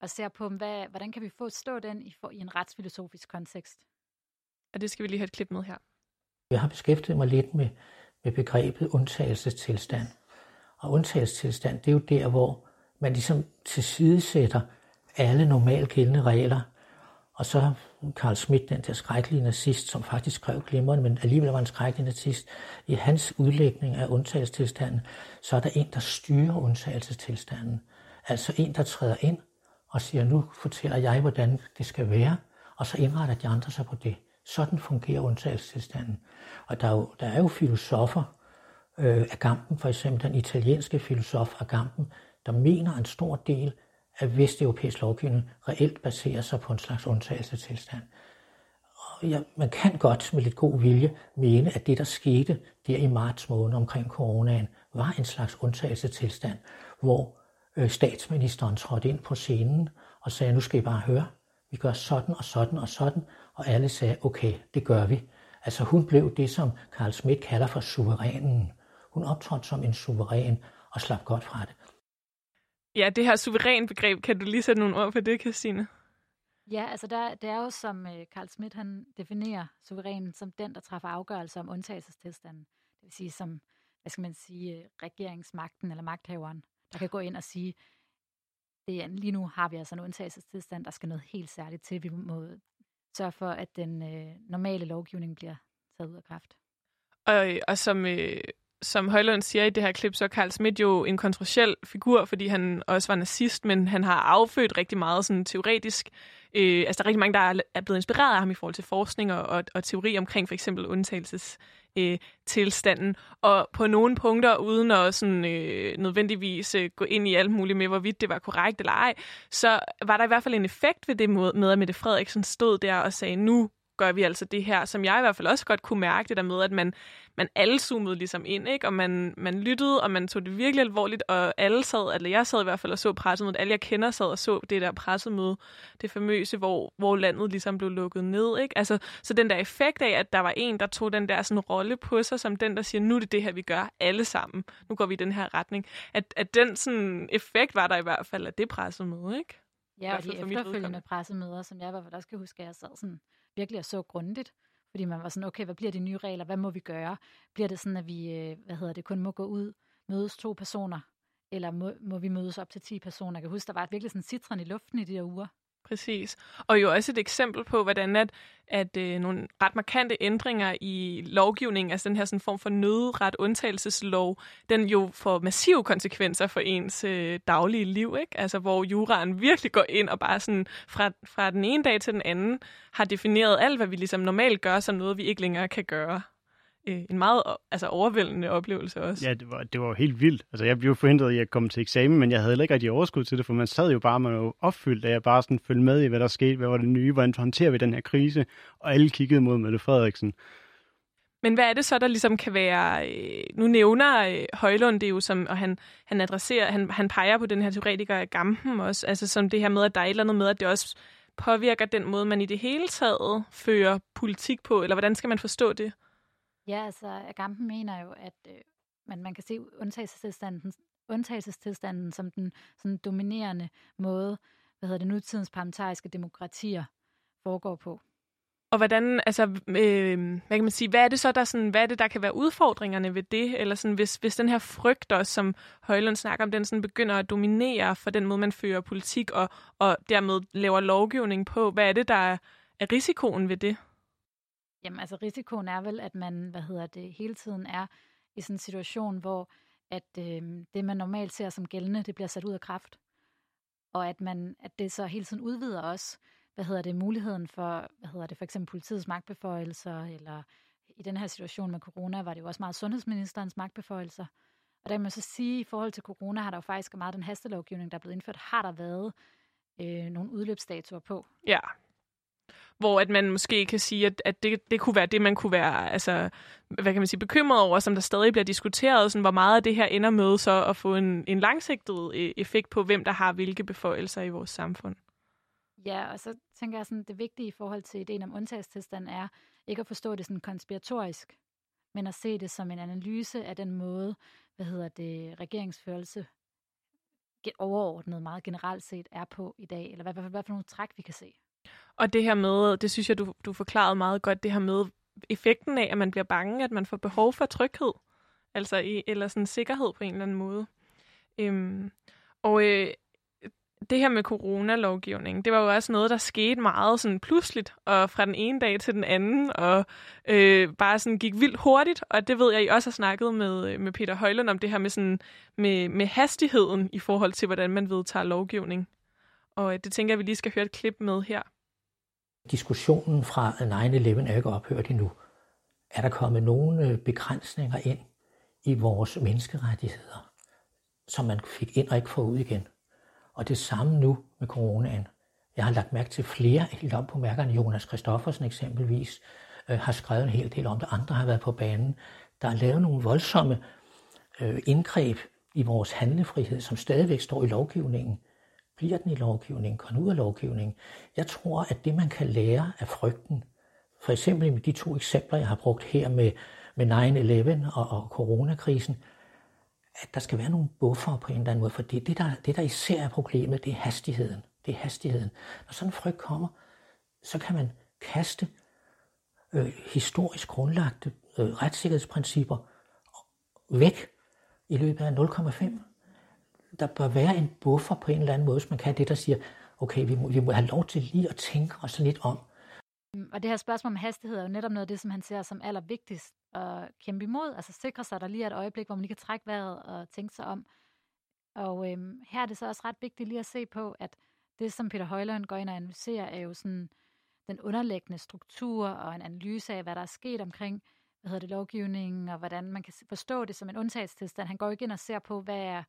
og ser på, hvad, hvordan kan vi få stå den i, for, i en retsfilosofisk kontekst. Og det skal vi lige have et klip med her. Jeg har beskæftiget mig lidt med, med begrebet undtagelsestilstand. Og undtagelsestilstand, det er jo der, hvor man ligesom tilsidesætter alle normalt gældende regler. Og så Karl Schmidt, den der skrækkelige nazist, som faktisk skrev glimrende, men alligevel var en skrækkelig nazist, i hans udlægning af undtagelsestilstanden, så er der en, der styrer undtagelsestilstanden. Altså en, der træder ind og siger, nu fortæller jeg, hvordan det skal være, og så indretter de andre sig på det. Sådan fungerer undtagelsestilstanden. Og der er jo, der er jo filosofer, øh, Agamben, for eksempel den italienske filosof Agamben, der mener en stor del at vesteuropæisk lovgivning reelt baserer sig på en slags undtagelsestilstand. Og ja, man kan godt med lidt god vilje mene, at det, der skete der i marts måned omkring coronaen, var en slags undtagelsestilstand, hvor øh, statsministeren trådte ind på scenen og sagde, nu skal I bare høre, vi gør sådan og sådan og sådan, og alle sagde, okay, det gør vi. Altså hun blev det, som Karl Schmidt kalder for suverænen. Hun optrådte som en suveræn og slap godt fra det. Ja, det her suveræn begreb, kan du lige sætte nogle ord på det, Christine? Ja, altså der, det er jo, som uh, Carl Schmidt han definerer suverænen som den, der træffer afgørelser om undtagelsestilstanden. Det vil sige som, hvad skal man sige, uh, regeringsmagten eller magthaveren, der kan gå ind og sige, det er, lige nu har vi altså en undtagelsestilstand, der skal noget helt særligt til. Vi må sørge for, at den uh, normale lovgivning bliver taget ud af kraft. Og, og som, øh, som Højlund siger i det her klip, så er Carl Schmidt jo en kontroversiel figur, fordi han også var nazist, men han har affødt rigtig meget sådan teoretisk. Øh, altså, der er rigtig mange, der er blevet inspireret af ham i forhold til forskning og, og, og teori omkring for eksempel undtagelses øh, tilstanden, og på nogle punkter, uden at sådan, øh, nødvendigvis øh, gå ind i alt muligt med, hvorvidt det var korrekt eller ej, så var der i hvert fald en effekt ved det med, at Mette Frederiksen stod der og sagde, nu gør vi altså det her, som jeg i hvert fald også godt kunne mærke, det der med, at man, man alle zoomede ligesom ind, ikke? og man, man lyttede, og man tog det virkelig alvorligt, og alle sad, eller jeg sad i hvert fald og så pressemødet, alle jeg kender sad og så det der pressemøde, det famøse, hvor, hvor landet ligesom blev lukket ned. Ikke? Altså, så den der effekt af, at der var en, der tog den der sådan rolle på sig, som den, der siger, nu er det det her, vi gør, alle sammen, nu går vi i den her retning, at, at den sådan effekt var der i hvert fald af det pressemøde, ikke? Ja, og de efterfølgende pressemøder, som jeg i hvert fald også kan huske, at jeg sad sådan virkelig og så grundigt, fordi man var sådan, okay, hvad bliver de nye regler? Hvad må vi gøre? Bliver det sådan, at vi, øh, hvad hedder det, kun må gå ud, mødes to personer, eller må, må vi mødes op til 10 personer? Jeg kan huske, der var virkelig sådan citron i luften i de der uger. Præcis. Og jo også et eksempel på, hvordan at, at øh, nogle ret markante ændringer i lovgivningen, altså den her sådan form for nødret undtagelseslov, den jo får massive konsekvenser for ens øh, daglige liv, ikke? Altså hvor juraen virkelig går ind og bare sådan fra, fra den ene dag til den anden har defineret alt, hvad vi ligesom normalt gør, som noget, vi ikke længere kan gøre øh, en meget altså, overvældende oplevelse også. Ja, det var, det var helt vildt. Altså, jeg blev forhindret i at komme til eksamen, men jeg havde heller ikke rigtig overskud til det, for man sad jo bare, man var opfyldt af at bare sådan følge med i, hvad der skete, hvad var det nye, hvordan håndterer vi den her krise, og alle kiggede mod Mette Frederiksen. Men hvad er det så, der ligesom kan være... Øh, nu nævner øh, Højlund det jo, som, og han, han adresserer, han, han peger på den her teoretiker Gampen også, altså som det her med, at der er et eller andet med, at det også påvirker den måde, man i det hele taget fører politik på, eller hvordan skal man forstå det? Ja, altså Agamben mener jo, at øh, man, man kan se undtagelsestilstanden, undtagelsestilstanden som den sådan dominerende måde, hvad hedder det, nutidens parlamentariske demokratier foregår på. Og hvordan, altså, øh, hvad kan man sige, hvad er det så, der, sådan, hvad er det, der kan være udfordringerne ved det? Eller sådan, hvis, hvis den her frygt også, som Højlund snakker om, den sådan begynder at dominere for den måde, man fører politik og, og dermed laver lovgivning på, hvad er det, der er, er risikoen ved det? Jamen altså risikoen er vel, at man, hvad hedder det, hele tiden er i sådan en situation, hvor at øh, det, man normalt ser som gældende, det bliver sat ud af kraft. Og at, man, at det så hele tiden udvider også, hvad hedder det, muligheden for, hvad hedder det, for eksempel politiets magtbeføjelser, eller i den her situation med corona, var det jo også meget sundhedsministerens magtbeføjelser. Og der kan man så sige, at i forhold til corona har der jo faktisk meget den hastelovgivning, der er blevet indført, har der været øh, nogle udløbsdatoer på. Ja, hvor at man måske kan sige, at, at det, det kunne være det, man kunne være altså, hvad kan man sige, bekymret over, som der stadig bliver diskuteret, sådan, hvor meget af det her ender med så at få en, en langsigtet øh, effekt på, hvem der har hvilke beføjelser i vores samfund. Ja, og så tænker jeg sådan, det vigtige i forhold til ideen om undtagelsestilstand er ikke at forstå det sådan konspiratorisk, men at se det som en analyse af den måde, hvad hedder det, regeringsførelse overordnet meget generelt set er på i dag, eller hvad, hvad, hvad for nogle træk vi kan se. Og det her med, det synes jeg, du, du forklarede meget godt, det her med effekten af, at man bliver bange, at man får behov for tryghed, altså i, eller sådan sikkerhed på en eller anden måde. Øhm, og øh, det her med coronalovgivning, det var jo også noget, der skete meget sådan pludseligt, og fra den ene dag til den anden, og øh, bare sådan gik vildt hurtigt, og det ved jeg, I også har snakket med, øh, med Peter Højlund om det her med, sådan, med, med hastigheden i forhold til, hvordan man vedtager lovgivning. Og øh, det tænker jeg, vi lige skal høre et klip med her. Diskussionen fra 9-11 er ikke ophørt endnu. Er der kommet nogle øh, begrænsninger ind i vores menneskerettigheder, som man fik ind og ikke får ud igen? Og det samme nu med coronaen. Jeg har lagt mærke til flere helt op på mærkerne. Jonas Christoffersen eksempelvis øh, har skrevet en hel del om det. Andre har været på banen. Der er lavet nogle voldsomme øh, indgreb i vores handlefrihed, som stadigvæk står i lovgivningen. Bliver den i lovgivningen? Kommer den ud af lovgivningen? Jeg tror, at det, man kan lære af frygten, for eksempel med de to eksempler, jeg har brugt her med, med 9-11 og, og coronakrisen, at der skal være nogle buffer på en eller anden måde, for det, det, der, det, der især er problemet, det er hastigheden. Det er hastigheden. Når sådan en frygt kommer, så kan man kaste øh, historisk grundlagte øh, retssikkerhedsprincipper væk i løbet af 0,5. Der bør være en buffer på en eller anden måde, hvis man kan det, der siger, okay, vi må, vi må have lov til lige at tænke os lidt om. Mm, og det her spørgsmål om hastighed er jo netop noget af det, som han ser som allervigtigst at kæmpe imod. Altså sikre sig, at der lige er et øjeblik, hvor man lige kan trække vejret og tænke sig om. Og øhm, her er det så også ret vigtigt lige at se på, at det, som Peter Højlund går ind og analyserer, er jo sådan den underliggende struktur og en analyse af, hvad der er sket omkring hvad hedder det, lovgivningen, og hvordan man kan forstå det som en undtagelsestilstand. Han går ikke ind og ser på, hvad er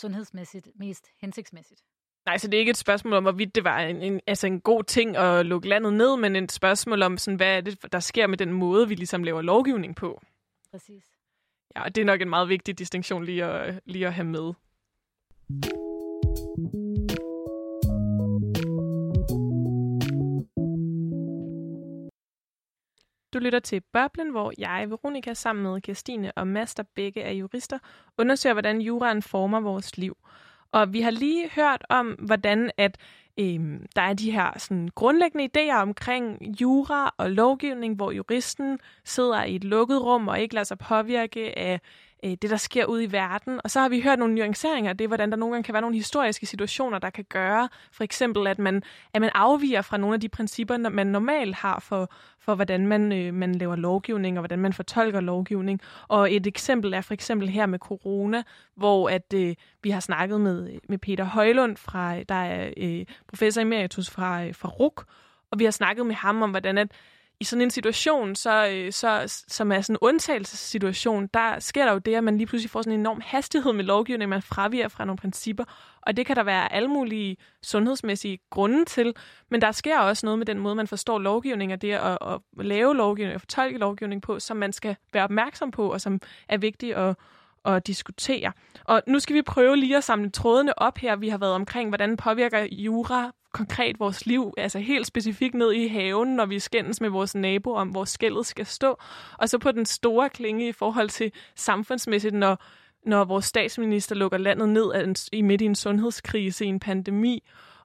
sundhedsmæssigt mest hensigtsmæssigt. Nej, så det er ikke et spørgsmål om, hvorvidt det var en, en, altså en god ting at lukke landet ned, men et spørgsmål om, sådan, hvad er det, der sker med den måde, vi ligesom laver lovgivning på. Præcis. Ja, og det er nok en meget vigtig distinktion lige at, lige at have med. Du lytter til Boblen, hvor jeg, Veronika, sammen med Kirstine og Mads, der begge er jurister, undersøger, hvordan juraen former vores liv. Og vi har lige hørt om, hvordan at øhm, der er de her sådan, grundlæggende idéer omkring jura og lovgivning, hvor juristen sidder i et lukket rum og ikke lader sig påvirke af øh, det, der sker ude i verden. Og så har vi hørt nogle nuanceringer af det, hvordan der nogle gange kan være nogle historiske situationer, der kan gøre, for eksempel, at man, at man afviger fra nogle af de principper, man normalt har for, for hvordan man, øh, man laver lovgivning, og hvordan man fortolker lovgivning. Og et eksempel er for eksempel her med corona, hvor at øh, vi har snakket med, øh, med Peter Højlund, fra, øh, der er øh, professor emeritus fra, øh, fra RUK, og vi har snakket med ham om, hvordan at i sådan en situation, så, øh, så, som er sådan en undtagelsessituation, der sker der jo det, at man lige pludselig får sådan en enorm hastighed med lovgivning, man fraviger fra nogle principper, og det kan der være alle mulige sundhedsmæssige grunde til, men der sker også noget med den måde, man forstår lovgivning og det at, at lave lovgivning og fortolke lovgivning på, som man skal være opmærksom på, og som er vigtigt at, at diskutere. Og nu skal vi prøve lige at samle trådene op her. Vi har været omkring, hvordan påvirker jura konkret vores liv, altså helt specifikt ned i haven, når vi skændes med vores nabo om, hvor skældet skal stå. Og så på den store klinge i forhold til samfundsmæssigt, når, når vores statsminister lukker landet ned i midt i en sundhedskrise, i en pandemi.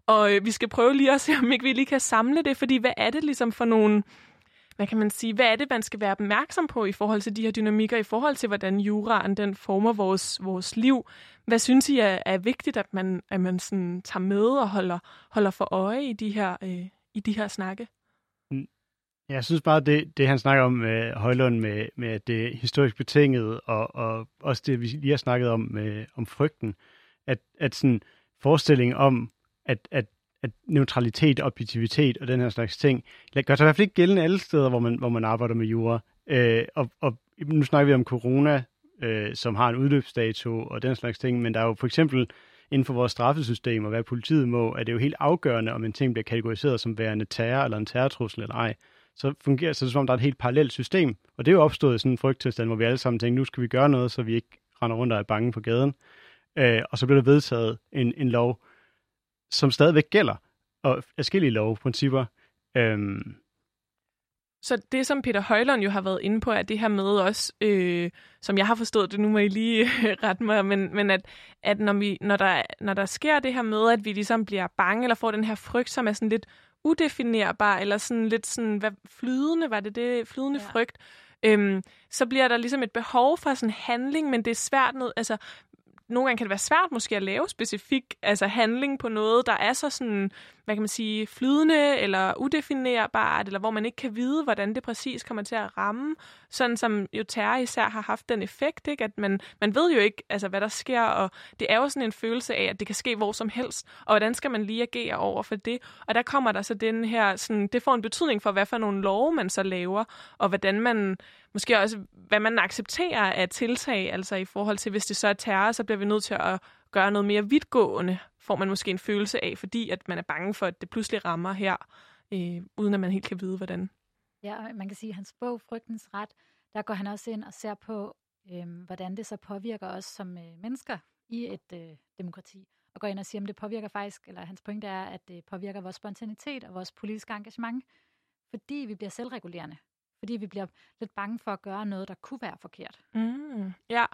Og øh, vi skal prøve lige at se, om ikke vi lige kan samle det, fordi hvad er det ligesom for nogle hvad kan man sige, hvad er det, man skal være opmærksom på i forhold til de her dynamikker, i forhold til, hvordan juraen den former vores, vores liv? Hvad synes I er, er vigtigt, at man, at man sådan tager med og holder, holder for øje i de her, øh, i de her snakke? Mm. Jeg synes bare, det, det han snakker om med Højlund, med, med at det er historisk betinget, og, og også det, vi lige har snakket om, med, om frygten, at, at sådan forestilling om, at, at, at neutralitet, objektivitet og den her slags ting, gør sig i hvert fald ikke gældende alle steder, hvor man, hvor man arbejder med jura. Øh, og, og nu snakker vi om corona, øh, som har en udløbsdato og den slags ting, men der er jo for eksempel inden for vores straffesystem og hvad politiet må, er det jo helt afgørende, om en ting bliver kategoriseret som værende terror eller en terrortrussel eller ej. Så fungerer så det, som om der er et helt parallelt system. Og det er jo opstået i sådan en frygttilstand, hvor vi alle sammen tænker, nu skal vi gøre noget, så vi ikke render rundt og er bange på gaden. Øh, og så bliver der vedtaget en, en lov, som stadigvæk gælder, og forskellige lovprincipper. Øh, så det, som Peter Højlund jo har været inde på, er det her med også, øh, som jeg har forstået det, nu må I lige rette mig, men, men at, at når, vi, når, der, når der sker det her med, at vi ligesom bliver bange, eller får den her frygt, som er sådan lidt udefinerbar, eller sådan lidt sådan, hvad, flydende, var det det, flydende ja. frygt, øhm, så bliver der ligesom et behov for sådan handling, men det er svært noget, altså nogle gange kan det være svært måske at lave specifik altså handling på noget, der er så sådan, hvad kan man sige, flydende eller udefinerbart, eller hvor man ikke kan vide, hvordan det præcis kommer til at ramme. Sådan som jo terror især har haft den effekt, ikke? at man, man ved jo ikke, altså, hvad der sker, og det er jo sådan en følelse af, at det kan ske hvor som helst, og hvordan skal man lige agere over for det? Og der kommer der så den her, sådan, det får en betydning for, hvad for nogle love man så laver, og hvordan man, måske også, hvad man accepterer af tiltag, altså i forhold til, hvis det så er terror, så bliver vi nødt til at gøre noget mere vidtgående, får man måske en følelse af, fordi at man er bange for, at det pludselig rammer her, øh, uden at man helt kan vide, hvordan. Ja, man kan sige, at hans bog, Frygtens Ret, der går han også ind og ser på, øh, hvordan det så påvirker os som øh, mennesker i et øh, demokrati. Og går ind og siger, om det påvirker faktisk, eller hans pointe er, at det påvirker vores spontanitet og vores politiske engagement, fordi vi bliver selvregulerende. Fordi vi bliver lidt bange for at gøre noget, der kunne være forkert. Mm, ja,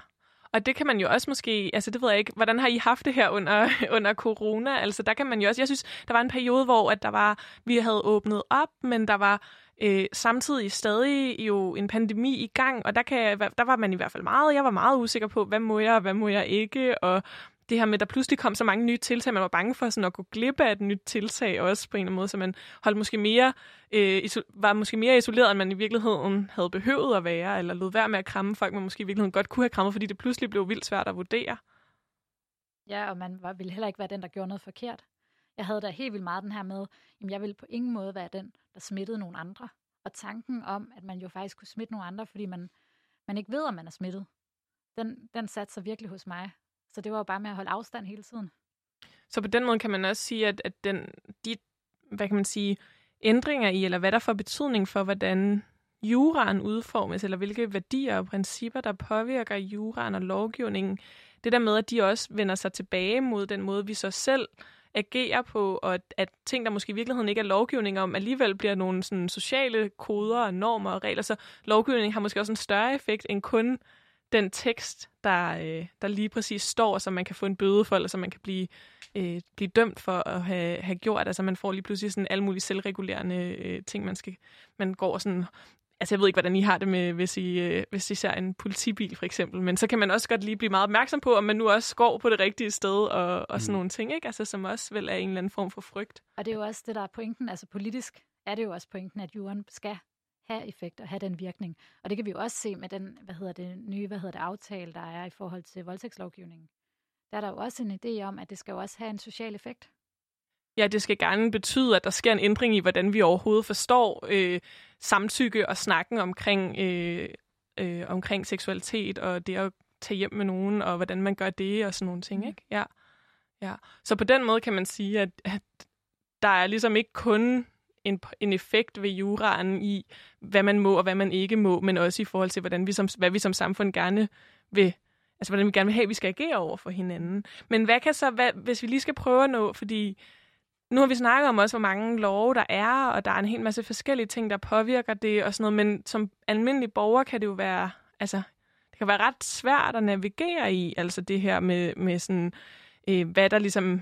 og det kan man jo også måske, altså det ved jeg ikke, hvordan har I haft det her under, under corona? Altså der kan man jo også, jeg synes, der var en periode, hvor at der var, vi havde åbnet op, men der var øh, samtidig stadig jo en pandemi i gang, og der, kan, der var man i hvert fald meget, jeg var meget usikker på, hvad må jeg, og hvad må jeg ikke, og det her med, at der pludselig kom så mange nye tiltag, man var bange for sådan at gå glip af et nyt tiltag også på en eller anden måde, så man holdt måske mere, øh, var måske mere isoleret, end man i virkeligheden havde behøvet at være, eller lod være med at kramme folk, man måske i virkeligheden godt kunne have krammet, fordi det pludselig blev vildt svært at vurdere. Ja, og man var, ville heller ikke være den, der gjorde noget forkert. Jeg havde da helt vildt meget den her med, at jeg ville på ingen måde være den, der smittede nogle andre. Og tanken om, at man jo faktisk kunne smitte nogle andre, fordi man, man ikke ved, om man er smittet, den, den satte sig virkelig hos mig. Så det var jo bare med at holde afstand hele tiden. Så på den måde kan man også sige, at, at den, de, hvad kan man sige, ændringer i, eller hvad der får betydning for, hvordan juraen udformes, eller hvilke værdier og principper, der påvirker juraen og lovgivningen. Det der med, at de også vender sig tilbage mod den måde, vi så selv agerer på, og at, at ting, der måske i virkeligheden ikke er lovgivning om, alligevel bliver nogle sådan, sociale koder og normer og regler. Så lovgivning har måske også en større effekt end kun den tekst, der, øh, der lige præcis står, så man kan få en bøde for, eller så man kan blive, øh, blive dømt for at have, have gjort. Altså man får lige pludselig sådan alle mulige selvregulerende øh, ting, man skal, man går sådan Altså, jeg ved ikke, hvordan I har det med, hvis I, øh, hvis I ser en politibil, for eksempel. Men så kan man også godt lige blive meget opmærksom på, om man nu også går på det rigtige sted, og, og sådan mm. nogle ting, ikke? Altså, som også vel er en eller anden form for frygt. Og det er jo også det, der er pointen. Altså, politisk er det jo også pointen, at jorden skal have effekt og have den virkning. Og det kan vi jo også se med den, hvad hedder det, nye, hvad hedder det, aftale, der er i forhold til voldtægtslovgivningen. Der er der jo også en idé om, at det skal jo også have en social effekt. Ja, det skal gerne betyde, at der sker en ændring i, hvordan vi overhovedet forstår øh, samtykke og snakken omkring, øh, øh, omkring seksualitet og det at tage hjem med nogen, og hvordan man gør det og sådan nogle ting, mm. ikke? Ja. ja. Så på den måde kan man sige, at, at der er ligesom ikke kun en, en effekt ved juraen i, hvad man må og hvad man ikke må, men også i forhold til, hvordan vi som, hvad vi som samfund gerne vil, altså hvordan vi gerne vil have, at vi skal agere over for hinanden. Men hvad kan så, hvad, hvis vi lige skal prøve at nå, fordi nu har vi snakket om også, hvor mange love der er, og der er en hel masse forskellige ting, der påvirker det og sådan noget, men som almindelig borger kan det jo være, altså, det kan være ret svært at navigere i, altså det her med, med sådan, øh, hvad der ligesom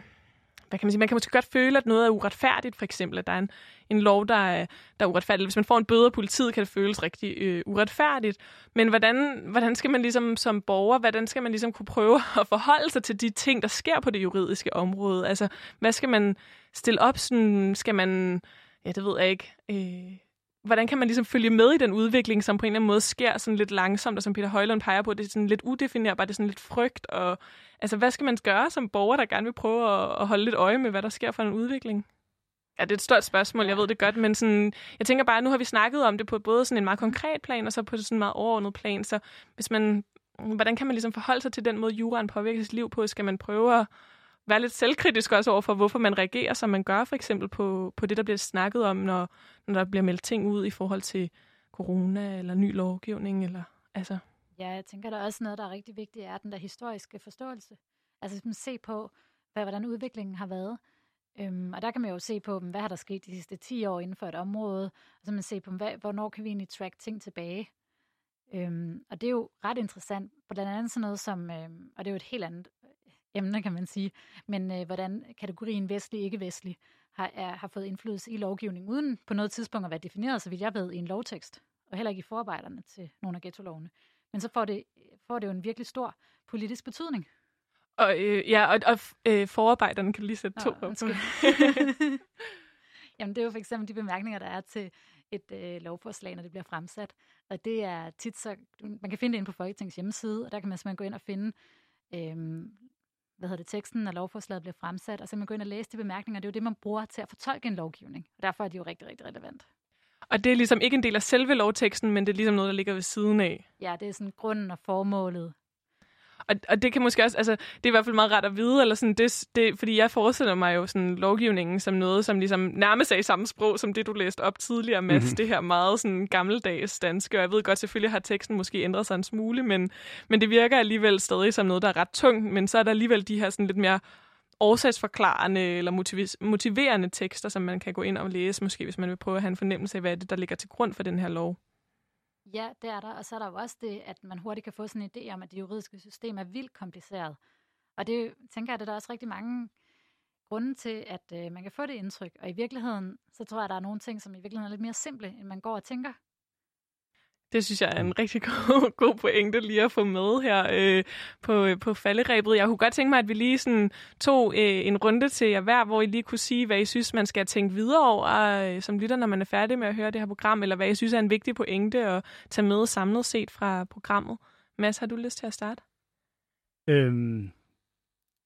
hvad kan man sige, man kan måske godt føle, at noget er uretfærdigt, for eksempel, at der er en, en lov, der er, der er uretfærdigt. Hvis man får en bøde af politiet, kan det føles rigtig øh, uretfærdigt. Men hvordan, hvordan skal man ligesom som borger, hvordan skal man ligesom kunne prøve at forholde sig til de ting, der sker på det juridiske område? Altså, hvad skal man stille op? Sådan, skal man, ja, det ved jeg ikke, øh, hvordan kan man ligesom følge med i den udvikling, som på en eller anden måde sker sådan lidt langsomt, og som Peter Højlund peger på, det er sådan lidt udefinerbart, det er sådan lidt frygt, og altså, hvad skal man gøre som borger, der gerne vil prøve at, at holde lidt øje med, hvad der sker for en udvikling? Ja, det er et stort spørgsmål, jeg ved det godt, men sådan, jeg tænker bare, at nu har vi snakket om det på både sådan en meget konkret plan, og så på sådan en meget overordnet plan, så hvis man, hvordan kan man ligesom forholde sig til den måde, juraen påvirker sit liv på? Skal man prøve at være lidt selvkritisk også over for, hvorfor man reagerer, som man gør for eksempel på, på det, der bliver snakket om, når, når der bliver meldt ting ud i forhold til corona eller ny lovgivning? Eller, altså. Ja, jeg tænker, der er også noget, der er rigtig vigtigt, er den der historiske forståelse. Altså man se på, hvad, hvordan udviklingen har været. Øhm, og der kan man jo se på, hvad har der sket de sidste 10 år inden for et område, og så man se på, hvad, hvornår kan vi egentlig track ting tilbage. Øhm, og det er jo ret interessant, blandt andet sådan noget som, øhm, og det er jo et helt andet emne, kan man sige, men øh, hvordan kategorien vestlig, ikke-vestlig har, er, har fået indflydelse i lovgivningen, uden på noget tidspunkt at være defineret, så vil jeg ved, i en lovtekst, og heller ikke i forarbejderne til nogle af ghetto-lovene. Men så får det, får det jo en virkelig stor politisk betydning. Og, øh, ja, og, og øh, forarbejderne kan lige sætte to op. Jamen, det er jo for eksempel de bemærkninger, der er til et øh, lovforslag, når det bliver fremsat. Og det er tit så... Man kan finde det ind på Folketingets hjemmeside, og der kan man simpelthen gå ind og finde øh, hvad hedder det, teksten, når lovforslaget bliver fremsat, og så man gå ind og læse de bemærkninger. Det er jo det, man bruger til at fortolke en lovgivning. Og derfor er de jo rigtig, rigtig relevant. Og det er ligesom ikke en del af selve lovteksten, men det er ligesom noget, der ligger ved siden af. Ja, det er sådan grunden og formålet og, og det kan måske også, altså, det er i hvert fald meget ret at vide, eller sådan, det, det, fordi jeg forestiller mig jo sådan lovgivningen som noget, som ligesom nærmest er i samme sprog, som det, du læste op tidligere, med mm-hmm. det her meget sådan gammeldags danske, og jeg ved godt, selvfølgelig har teksten måske ændret sig en smule, men, men det virker alligevel stadig som noget, der er ret tungt, men så er der alligevel de her sådan lidt mere årsagsforklarende eller motiverende tekster, som man kan gå ind og læse, måske hvis man vil prøve at have en fornemmelse af, hvad er det, der ligger til grund for den her lov. Ja, det er der. Og så er der jo også det, at man hurtigt kan få sådan en idé om, at det juridiske system er vildt kompliceret. Og det tænker jeg, at der er også rigtig mange grunde til, at øh, man kan få det indtryk. Og i virkeligheden, så tror jeg, at der er nogle ting, som i virkeligheden er lidt mere simple, end man går og tænker. Det synes jeg er en rigtig god, god pointe lige at få med her øh, på, på falderæbet. Jeg kunne godt tænke mig, at vi lige sådan tog øh, en runde til jer hver, hvor I lige kunne sige, hvad I synes, man skal tænke videre over øh, som lytter, når man er færdig med at høre det her program, eller hvad I synes er en vigtig pointe at tage med samlet set fra programmet. Mads, har du lyst til at starte? Øhm,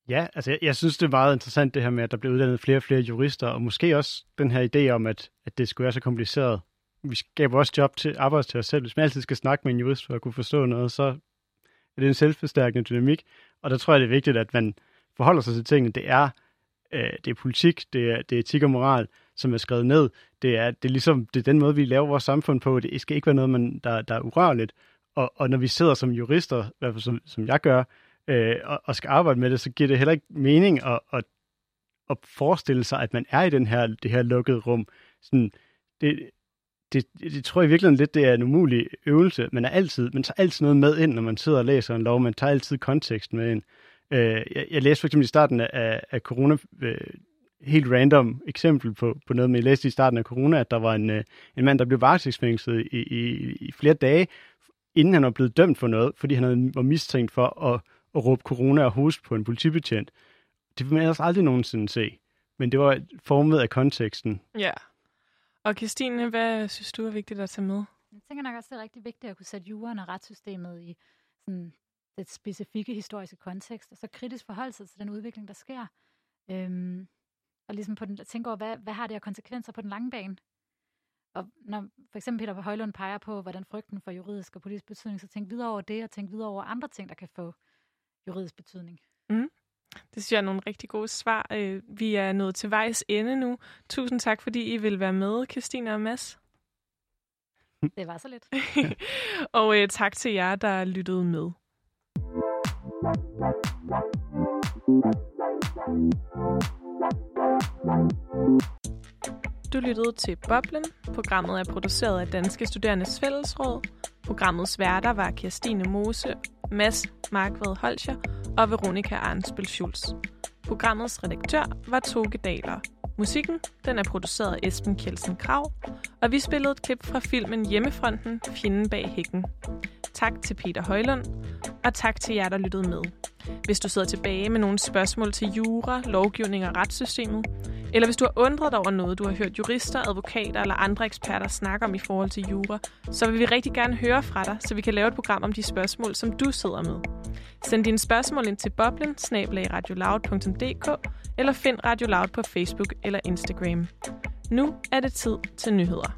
ja, altså jeg, jeg synes, det er meget interessant det her med, at der bliver uddannet flere og flere jurister, og måske også den her idé om, at, at det skulle være så kompliceret vi skaber også job til arbejde til os selv. Hvis man altid skal snakke med en jurist for at kunne forstå noget, så er det en selvforstærkende dynamik. Og der tror jeg, det er vigtigt, at man forholder sig til tingene. Det er, øh, det er politik, det er, det er etik og moral, som er skrevet ned. Det er, det er ligesom det er den måde, vi laver vores samfund på. Det skal ikke være noget, man, der, der er urørligt. Og, og når vi sidder som jurister, i hvert fald som, som jeg gør, øh, og, og skal arbejde med det, så giver det heller ikke mening at, at, at forestille sig, at man er i den her, det her lukkede rum. Sådan, det, det, det tror jeg virkelig lidt, det er en umulig øvelse. Man, er altid, man tager altid noget med ind, når man sidder og læser en lov. Man tager altid konteksten med ind. Øh, jeg, jeg læste for eksempel i starten af, af corona, øh, helt random eksempel på, på noget, men jeg læste i starten af corona, at der var en, øh, en mand, der blev varetægtsfængslet i, i, i flere dage, inden han var blevet dømt for noget, fordi han var mistænkt for at, at råbe corona og hoste på en politibetjent. Det vil man ellers aldrig nogensinde se. Men det var formet af konteksten. Ja. Og Christine, hvad synes du er vigtigt at tage med? Jeg tænker nok også, det er rigtig vigtigt at kunne sætte juraen og retssystemet i sådan det specifikke historiske kontekst, og så kritisk forholde sig til den udvikling, der sker. Øhm, og ligesom på den, tænke over, hvad, hvad har det af konsekvenser på den lange bane? Og når for eksempel Peter Højlund peger på, hvordan frygten for juridisk og politisk betydning, så tænk videre over det, og tænk videre over andre ting, der kan få juridisk betydning. Mm. Det synes jeg er nogle rigtig gode svar. Øh, vi er nået til vejs ende nu. Tusind tak, fordi I vil være med, Christina og Mads. Det var så lidt. og uh, tak til jer, der lyttede med. Du lyttede til Boblen. Programmet er produceret af Danske Studerendes Fællesråd. Programmets værter var Kirstine Mose, Mads Markved Holscher og Veronika Arnsbøl Schulz. Programmets redaktør var Toge Daler. Musikken den er produceret af Esben Kjelsen Krav, og vi spillede et klip fra filmen Hjemmefronten, Fjenden bag hækken tak til Peter Højlund, og tak til jer, der lyttede med. Hvis du sidder tilbage med nogle spørgsmål til jura, lovgivning og retssystemet, eller hvis du har undret dig over noget, du har hørt jurister, advokater eller andre eksperter snakke om i forhold til jura, så vil vi rigtig gerne høre fra dig, så vi kan lave et program om de spørgsmål, som du sidder med. Send dine spørgsmål ind til boblen, eller find Radio Loud på Facebook eller Instagram. Nu er det tid til nyheder.